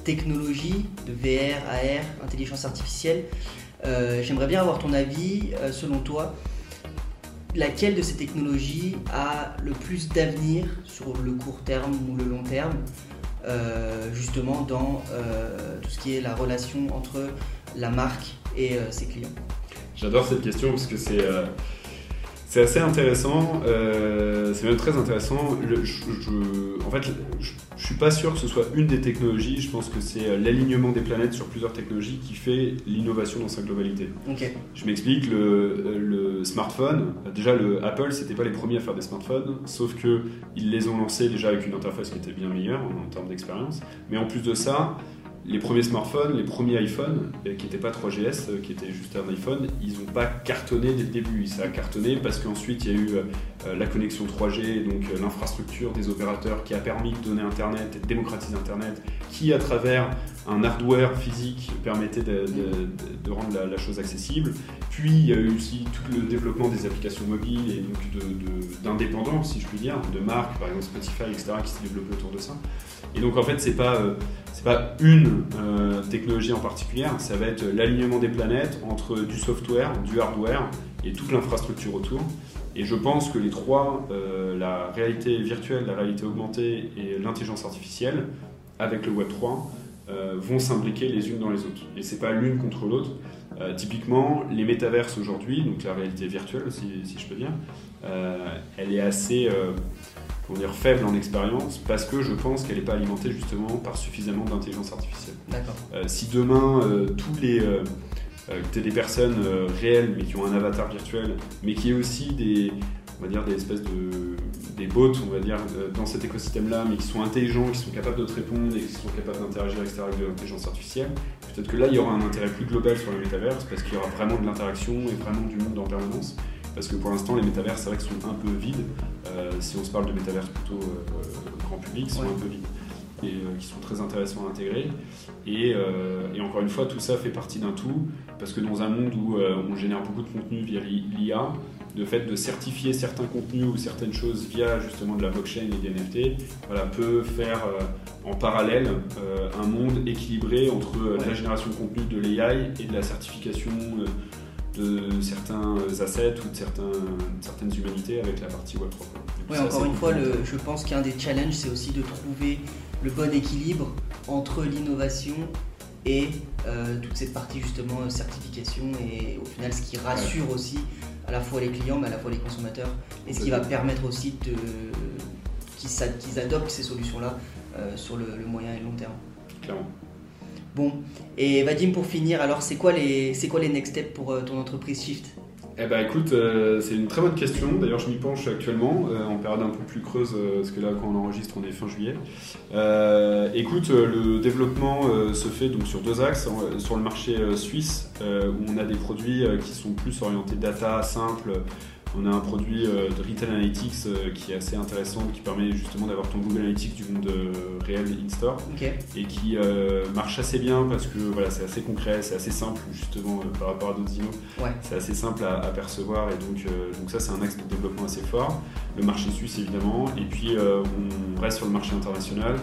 technologies de VR, AR, intelligence artificielle. Euh, j'aimerais bien avoir ton avis, euh, selon toi, laquelle de ces technologies a le plus d'avenir sur le court terme ou le long terme, euh, justement dans tout ce qui est la relation entre la marque et ses clients? J'adore cette question parce que c'est c'est assez intéressant, euh, c'est même très intéressant. en fait, je, ne suis pas sûr que ce soit une des technologies. Je pense que c'est euh, l'alignement des planètes sur plusieurs technologies qui fait l'innovation dans sa globalité. Je m'explique. Le, le, smartphone, déjà le Apple, c'était pas les premiers à faire des smartphones, sauf que ils les ont lancés déjà avec une interface qui était bien meilleure en termes d'expérience. Mais en plus de ça, les premiers smartphones, les premiers iPhones, euh, qui n'étaient pas 3GS, euh, qui étaient juste un iPhone, ils n'ont pas cartonné dès le début. Ça a cartonné parce qu'ensuite il y a eu euh, la connexion 3G, donc l'infrastructure des opérateurs qui a permis de donner Internet et de démocratiser Internet, qui à travers un hardware physique permettait de, rendre la, chose accessible. Puis il y a eu aussi tout le développement des applications mobiles et donc d'indépendants, si je puis dire, de marques, par exemple Spotify, etc., qui s'est développé autour de ça. Et donc en fait, c'est pas pas une euh, technologie en particulier, ça va être l'alignement des planètes entre du software, du hardware et toute l'infrastructure autour. Et je pense que les trois, euh, la réalité virtuelle, la réalité augmentée et l'intelligence artificielle, avec le Web 3, euh, vont s'imbriquer les unes dans les autres. Et c'est pas l'une contre l'autre. typiquement, les métaverses aujourd'hui, donc la réalité virtuelle, si, si je peux dire, elle est assez on dire, faible en expérience parce que je pense qu'elle n'est pas alimentée justement par suffisamment d'intelligence artificielle. D'accord. si demain, tous les que tu des personnes réelles mais qui ont un avatar virtuel, mais qui est aussi des, on va dire, des espèces de des bots, on va dire, dans cet écosystème-là, mais qui sont intelligents, qui sont capables de te répondre et qui sont capables d'interagir avec de l'intelligence artificielle. Peut-être que là, il y aura un intérêt plus global sur le métaverse parce qu'il y aura vraiment de l'interaction et vraiment du monde en permanence. Parce que pour l'instant, les métavers, c'est vrai qu'ils sont un peu vides. Euh, si on se parle de métavers plutôt euh, grand public, ils sont un peu vides et euh, qui sont très intéressants à intégrer. Et, et, encore une fois, tout ça fait partie d'un tout, parce que dans un monde où on génère beaucoup de contenu via l'IA, le fait de certifier certains contenus ou certaines choses via justement de la blockchain et des NFT voilà, peut faire en parallèle un monde équilibré entre la génération de contenu de l'AI et de la certification de certains assets ou de certains, certaines humanités avec la partie Web3. Oui, encore une fois, le, je pense qu'un des challenges, c'est aussi de trouver le bon équilibre entre l'innovation et toute cette partie justement certification et au final ce qui rassure aussi à la fois les clients, mais à la fois les consommateurs, et ce qui va permettre aussi de, qu'ils, adoptent ces solutions-là euh, sur le, moyen et le long terme. Clairement. Bon, et Vadim, pour finir, alors c'est quoi les, quoi les next steps pour euh, ton entreprise Shift? Eh ben écoute, euh, c'est une très bonne question. D'ailleurs, je m'y penche actuellement, euh, en période un peu plus creuse, parce que là, quand on enregistre, on est fin juillet. écoute, le développement se fait donc sur deux axes. Sur le marché suisse, où on a des produits qui sont plus orientés data, simple, on a un produit euh, de Retail Analytics euh, qui est assez intéressant, qui permet justement d'avoir ton Google Analytics du monde euh, réel in-store et qui marche assez bien parce que voilà, c'est assez concret, c'est assez simple justement par rapport à d'autres innos. C'est assez simple à, percevoir et donc, donc ça c'est un axe de développement assez fort. Le marché suisse évidemment et puis on reste sur le marché international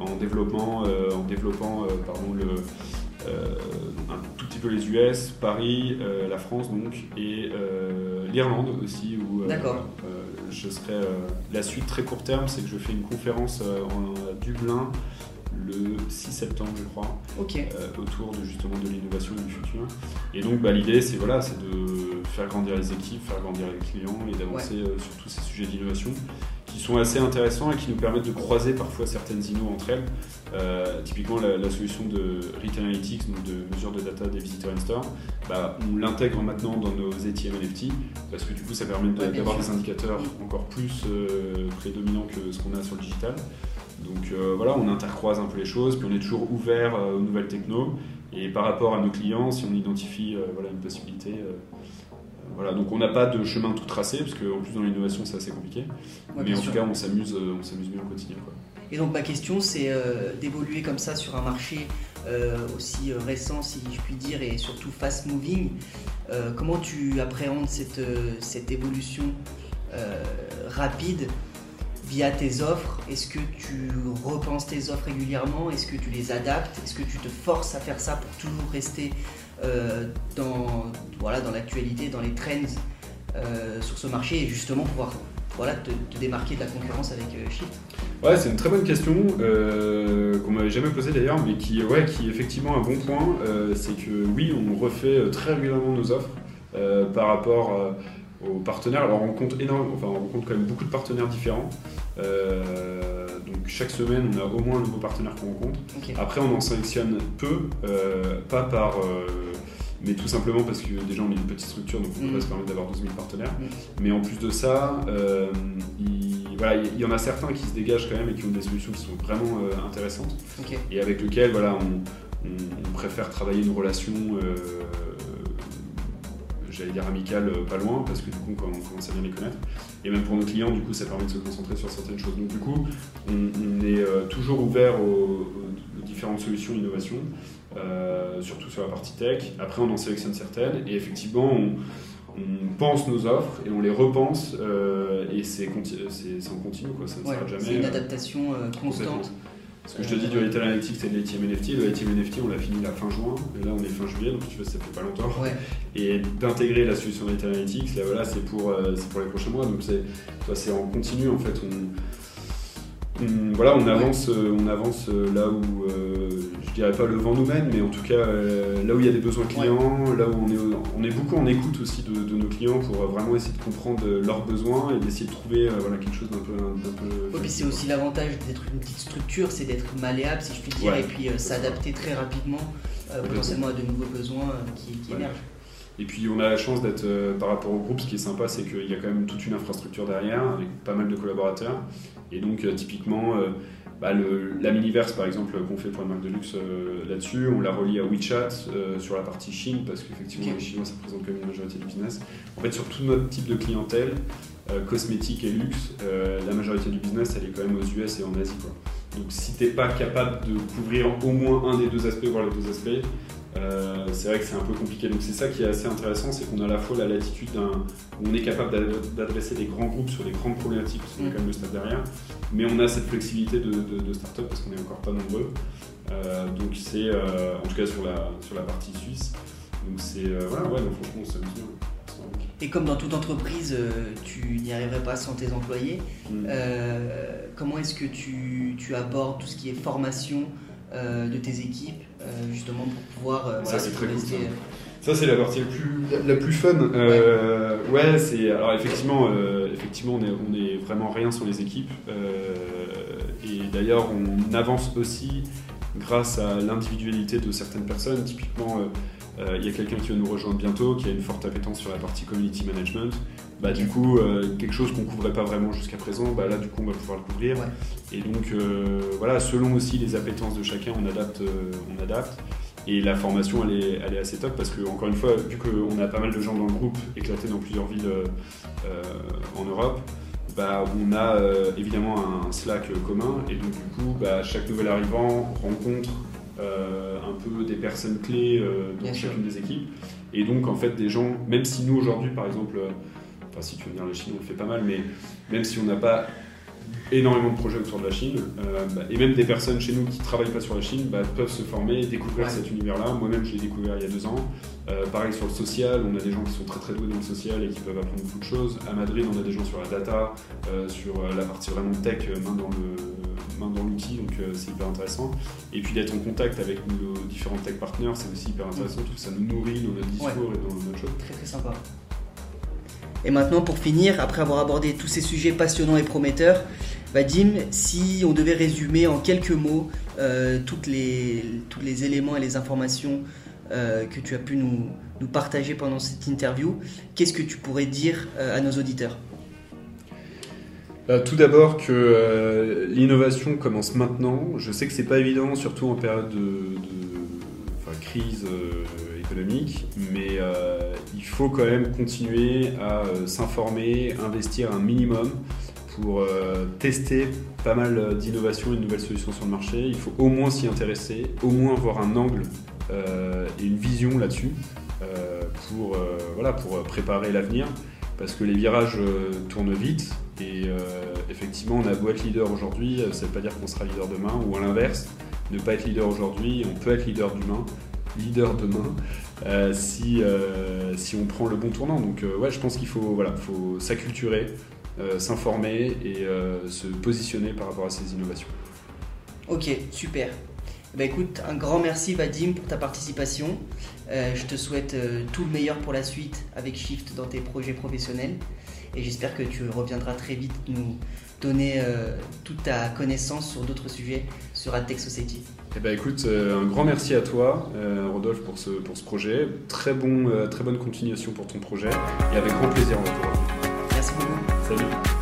en développement, en développant pardon, le, un tout petit peu les US, Paris, la France donc, et l'Irlande aussi, où euh, euh, je serai. Euh, la suite très court terme, c'est que je fais une conférence à Dublin le 6 septembre, je crois, autour de, justement de l'innovation et du futur. Et donc, bah, l'idée, c'est voilà, c'est de faire grandir les équipes, faire grandir les clients et d'avancer sur tous ces sujets d'innovation qui sont assez intéressants et qui nous permettent de croiser parfois certaines inno entre elles. Euh, typiquement, la, solution de Retail Analytics, donc de mesure de data des visiteurs in-store, bah, on l'intègre maintenant dans nos ATM NFT parce que du coup, ça permet d'avoir des indicateurs encore plus euh, prédominants que ce qu'on a sur le digital. Donc euh, voilà, on intercroise un peu les choses, puis on est toujours ouvert aux nouvelles techno. Et par rapport à nos clients, si on identifie voilà, une possibilité, voilà, donc on n'a pas de chemin tout tracé, parce qu'en plus dans l'innovation c'est assez compliqué. mais en tout cas on s'amuse, euh, on s'amuse bien au quotidien. Et donc ma question c'est euh, d'évoluer comme ça sur un marché euh, aussi récent si je puis dire et surtout fast moving. comment tu appréhendes cette, cette évolution rapide via tes offres? Est-ce que tu repenses tes offres régulièrement? Est-ce que tu les adaptes? Est-ce que tu te forces à faire ça pour toujours rester dans, voilà, dans l'actualité, dans les trends euh, sur ce marché et justement pouvoir voilà, te, démarquer de la concurrence avec euh, Shift Ouais, c'est une très bonne question euh, qu'on m'avait jamais posée d'ailleurs, mais qui, ouais, qui est effectivement un bon point. c'est que oui, on refait très régulièrement nos offres par rapport aux partenaires. Alors on compte énormément, enfin on compte quand même beaucoup de partenaires différents. Euh, donc chaque semaine, on a au moins un nouveau partenaire qu'on rencontre. Après, on en sélectionne peu, euh, pas par euh, mais tout simplement parce que déjà on est une petite structure, donc on peut mm. pas se permettre d'avoir 12 000 partenaires. Mm. Mais en plus de ça, il, voilà, il y en a certains qui se dégagent quand même et qui ont des solutions qui sont vraiment intéressantes et avec lesquelles voilà, on, on, préfère travailler une relation j'allais dire amical euh, pas loin, parce que du coup, on commence à bien les connaître. Et même pour nos clients, du coup, ça permet de se concentrer sur certaines choses. Donc, du coup, on, est euh, toujours ouvert aux, différentes solutions d'innovation, euh, surtout sur la partie tech. Après, on en sélectionne certaines, et effectivement, on, pense nos offres et on les repense, et c'est en continu, quoi. ça ne sera jamais. C'est une adaptation constante. Ce que je te dis du Retail Analytics et de l'ATM NFT, le ATM NFT on l'a fini la fin juin, et là on est fin juillet, donc tu vois, ça fait pas longtemps. Et d'intégrer la solution de Retail Analytics, là voilà, c'est pour, euh, pour les prochains mois, donc c'est en continu en fait. on, voilà, on avance, on avance là où je dirais pas le vent nous mène, mais en tout cas là où il y a des besoins clients, là où on est, on est beaucoup en écoute aussi de, nos clients pour vraiment essayer de comprendre leurs besoins et d'essayer de trouver voilà, quelque chose d'un peu. peu puis c'est aussi l'avantage d'être une petite structure, c'est d'être malléable si je puis dire, et puis s'adapter très rapidement potentiellement à de nouveaux besoins qui, émergent. Et puis on a la chance d'être, euh, par rapport au groupe, ce qui est sympa, c'est qu'il y a quand même toute une infrastructure derrière, avec pas mal de collaborateurs. Et donc euh, typiquement, euh, bah, la Miniverse par exemple qu'on fait pour une marque de luxe là-dessus, on la relie à WeChat sur la partie Chine, parce qu'effectivement les Chinois ça représente quand même une majorité du business. En fait sur tout notre type de clientèle, cosmétique et luxe, la majorité du business elle est quand même aux US et en Asie. Quoi. Donc si tu n'es pas capable de couvrir au moins un des deux aspects, voire les deux aspects, euh, c'est vrai que c'est un peu compliqué. Donc c'est ça qui est assez intéressant, c'est qu'on a à la fois la latitude où on est capable d'adresser des grands groupes sur les grandes problématiques, parce qu'on est quand même le stade derrière, mais on a cette flexibilité de, de, start-up parce qu'on n'est encore pas nombreux. Euh, donc c'est, euh, en tout cas sur la, sur la partie suisse. Donc c'est, voilà, ouais, donc franchement, ça bien. Et comme dans toute entreprise, tu n'y arriverais pas sans tes employés, mm. comment est-ce que tu, tu, abordes tout ce qui est formation de tes équipes justement pour pouvoir. Euh, ça, c'est très cool. Ça, c'est la partie la plus, la, plus fun. Euh, ouais, c'est. Alors, effectivement, effectivement on, est, on est vraiment rien sur les équipes. et d'ailleurs, on avance aussi grâce à l'individualité de certaines personnes. Typiquement, il y a quelqu'un qui va nous rejoindre bientôt, qui a une forte appétence sur la partie community management. Bah, du coup, quelque chose qu'on ne couvrait pas vraiment jusqu'à présent, bah, là, du coup, on va pouvoir le couvrir. Et donc, voilà, selon aussi les appétences de chacun, on adapte. on adapte. Et la formation, elle est, elle est assez top parce que, encore une fois, vu qu'on a pas mal de gens dans le groupe éclatés dans plusieurs villes euh, en Europe, bah, on a euh, évidemment un Slack commun et donc du coup, bah, chaque nouvel arrivant rencontre euh, un peu des personnes clés dans chacune des équipes. Et donc, en fait, des gens, même si nous aujourd'hui, par exemple, enfin, si tu veux dire les Chinois, on le fait pas mal, mais même si on n'a pas énormément de projets autour de la Chine. Euh, bah, et même des personnes chez nous qui ne travaillent pas sur la Chine bah, peuvent se former, découvrir cet univers-là. Moi-même, je l'ai découvert il y a deux ans. Euh, pareil sur le social, on a des gens qui sont très très doués dans le social et qui peuvent apprendre beaucoup de choses. À Madrid, on a des gens sur la data, euh, sur la partie vraiment tech, main dans le main dans l'outil, donc c'est hyper intéressant. Et puis d'être en contact avec nos différents tech partners, c'est aussi hyper intéressant, tout ça nous nourrit dans notre discours et dans notre chose. Très très sympa. Et maintenant, pour finir, après avoir abordé tous ces sujets passionnants et prometteurs, Vadim, si on devait résumer en quelques mots euh, les, tous les éléments et les informations euh, que tu as pu nous, partager pendant cette interview, qu'est-ce que tu pourrais dire euh, à nos auditeurs? Tout d'abord que l'innovation commence maintenant. Je sais que c'est pas évident, surtout en période de, de crise mais il faut quand même continuer à s'informer, investir un minimum pour euh, tester pas mal d'innovations et de nouvelles solutions sur le marché. Il faut au moins s'y intéresser, au moins avoir un angle euh, et une vision là-dessus euh, pour, voilà, pour préparer l'avenir. Parce que les virages tournent vite et effectivement, on a beau être leader aujourd'hui, ça ne veut pas dire qu'on sera leader demain, ou à l'inverse, ne pas être leader aujourd'hui, on peut être leader demain leader demain si, si on prend le bon tournant. Donc ouais, je pense qu'il faut, voilà, faut s'acculturer, euh, s'informer et euh, se positionner par rapport à ces innovations. Ok, super. Bah écoute, un grand merci Vadim pour ta participation. Euh, je te souhaite tout le meilleur pour la suite avec Shift dans tes projets professionnels. Et j'espère que tu reviendras très vite nous donner toute ta connaissance sur d'autres sujets sur AdTech Society. Eh ben écoute, un grand merci à toi, Rodolphe, pour ce, pour ce projet. Très, bon, très bonne continuation pour ton projet et avec grand plaisir on va Merci beaucoup. Salut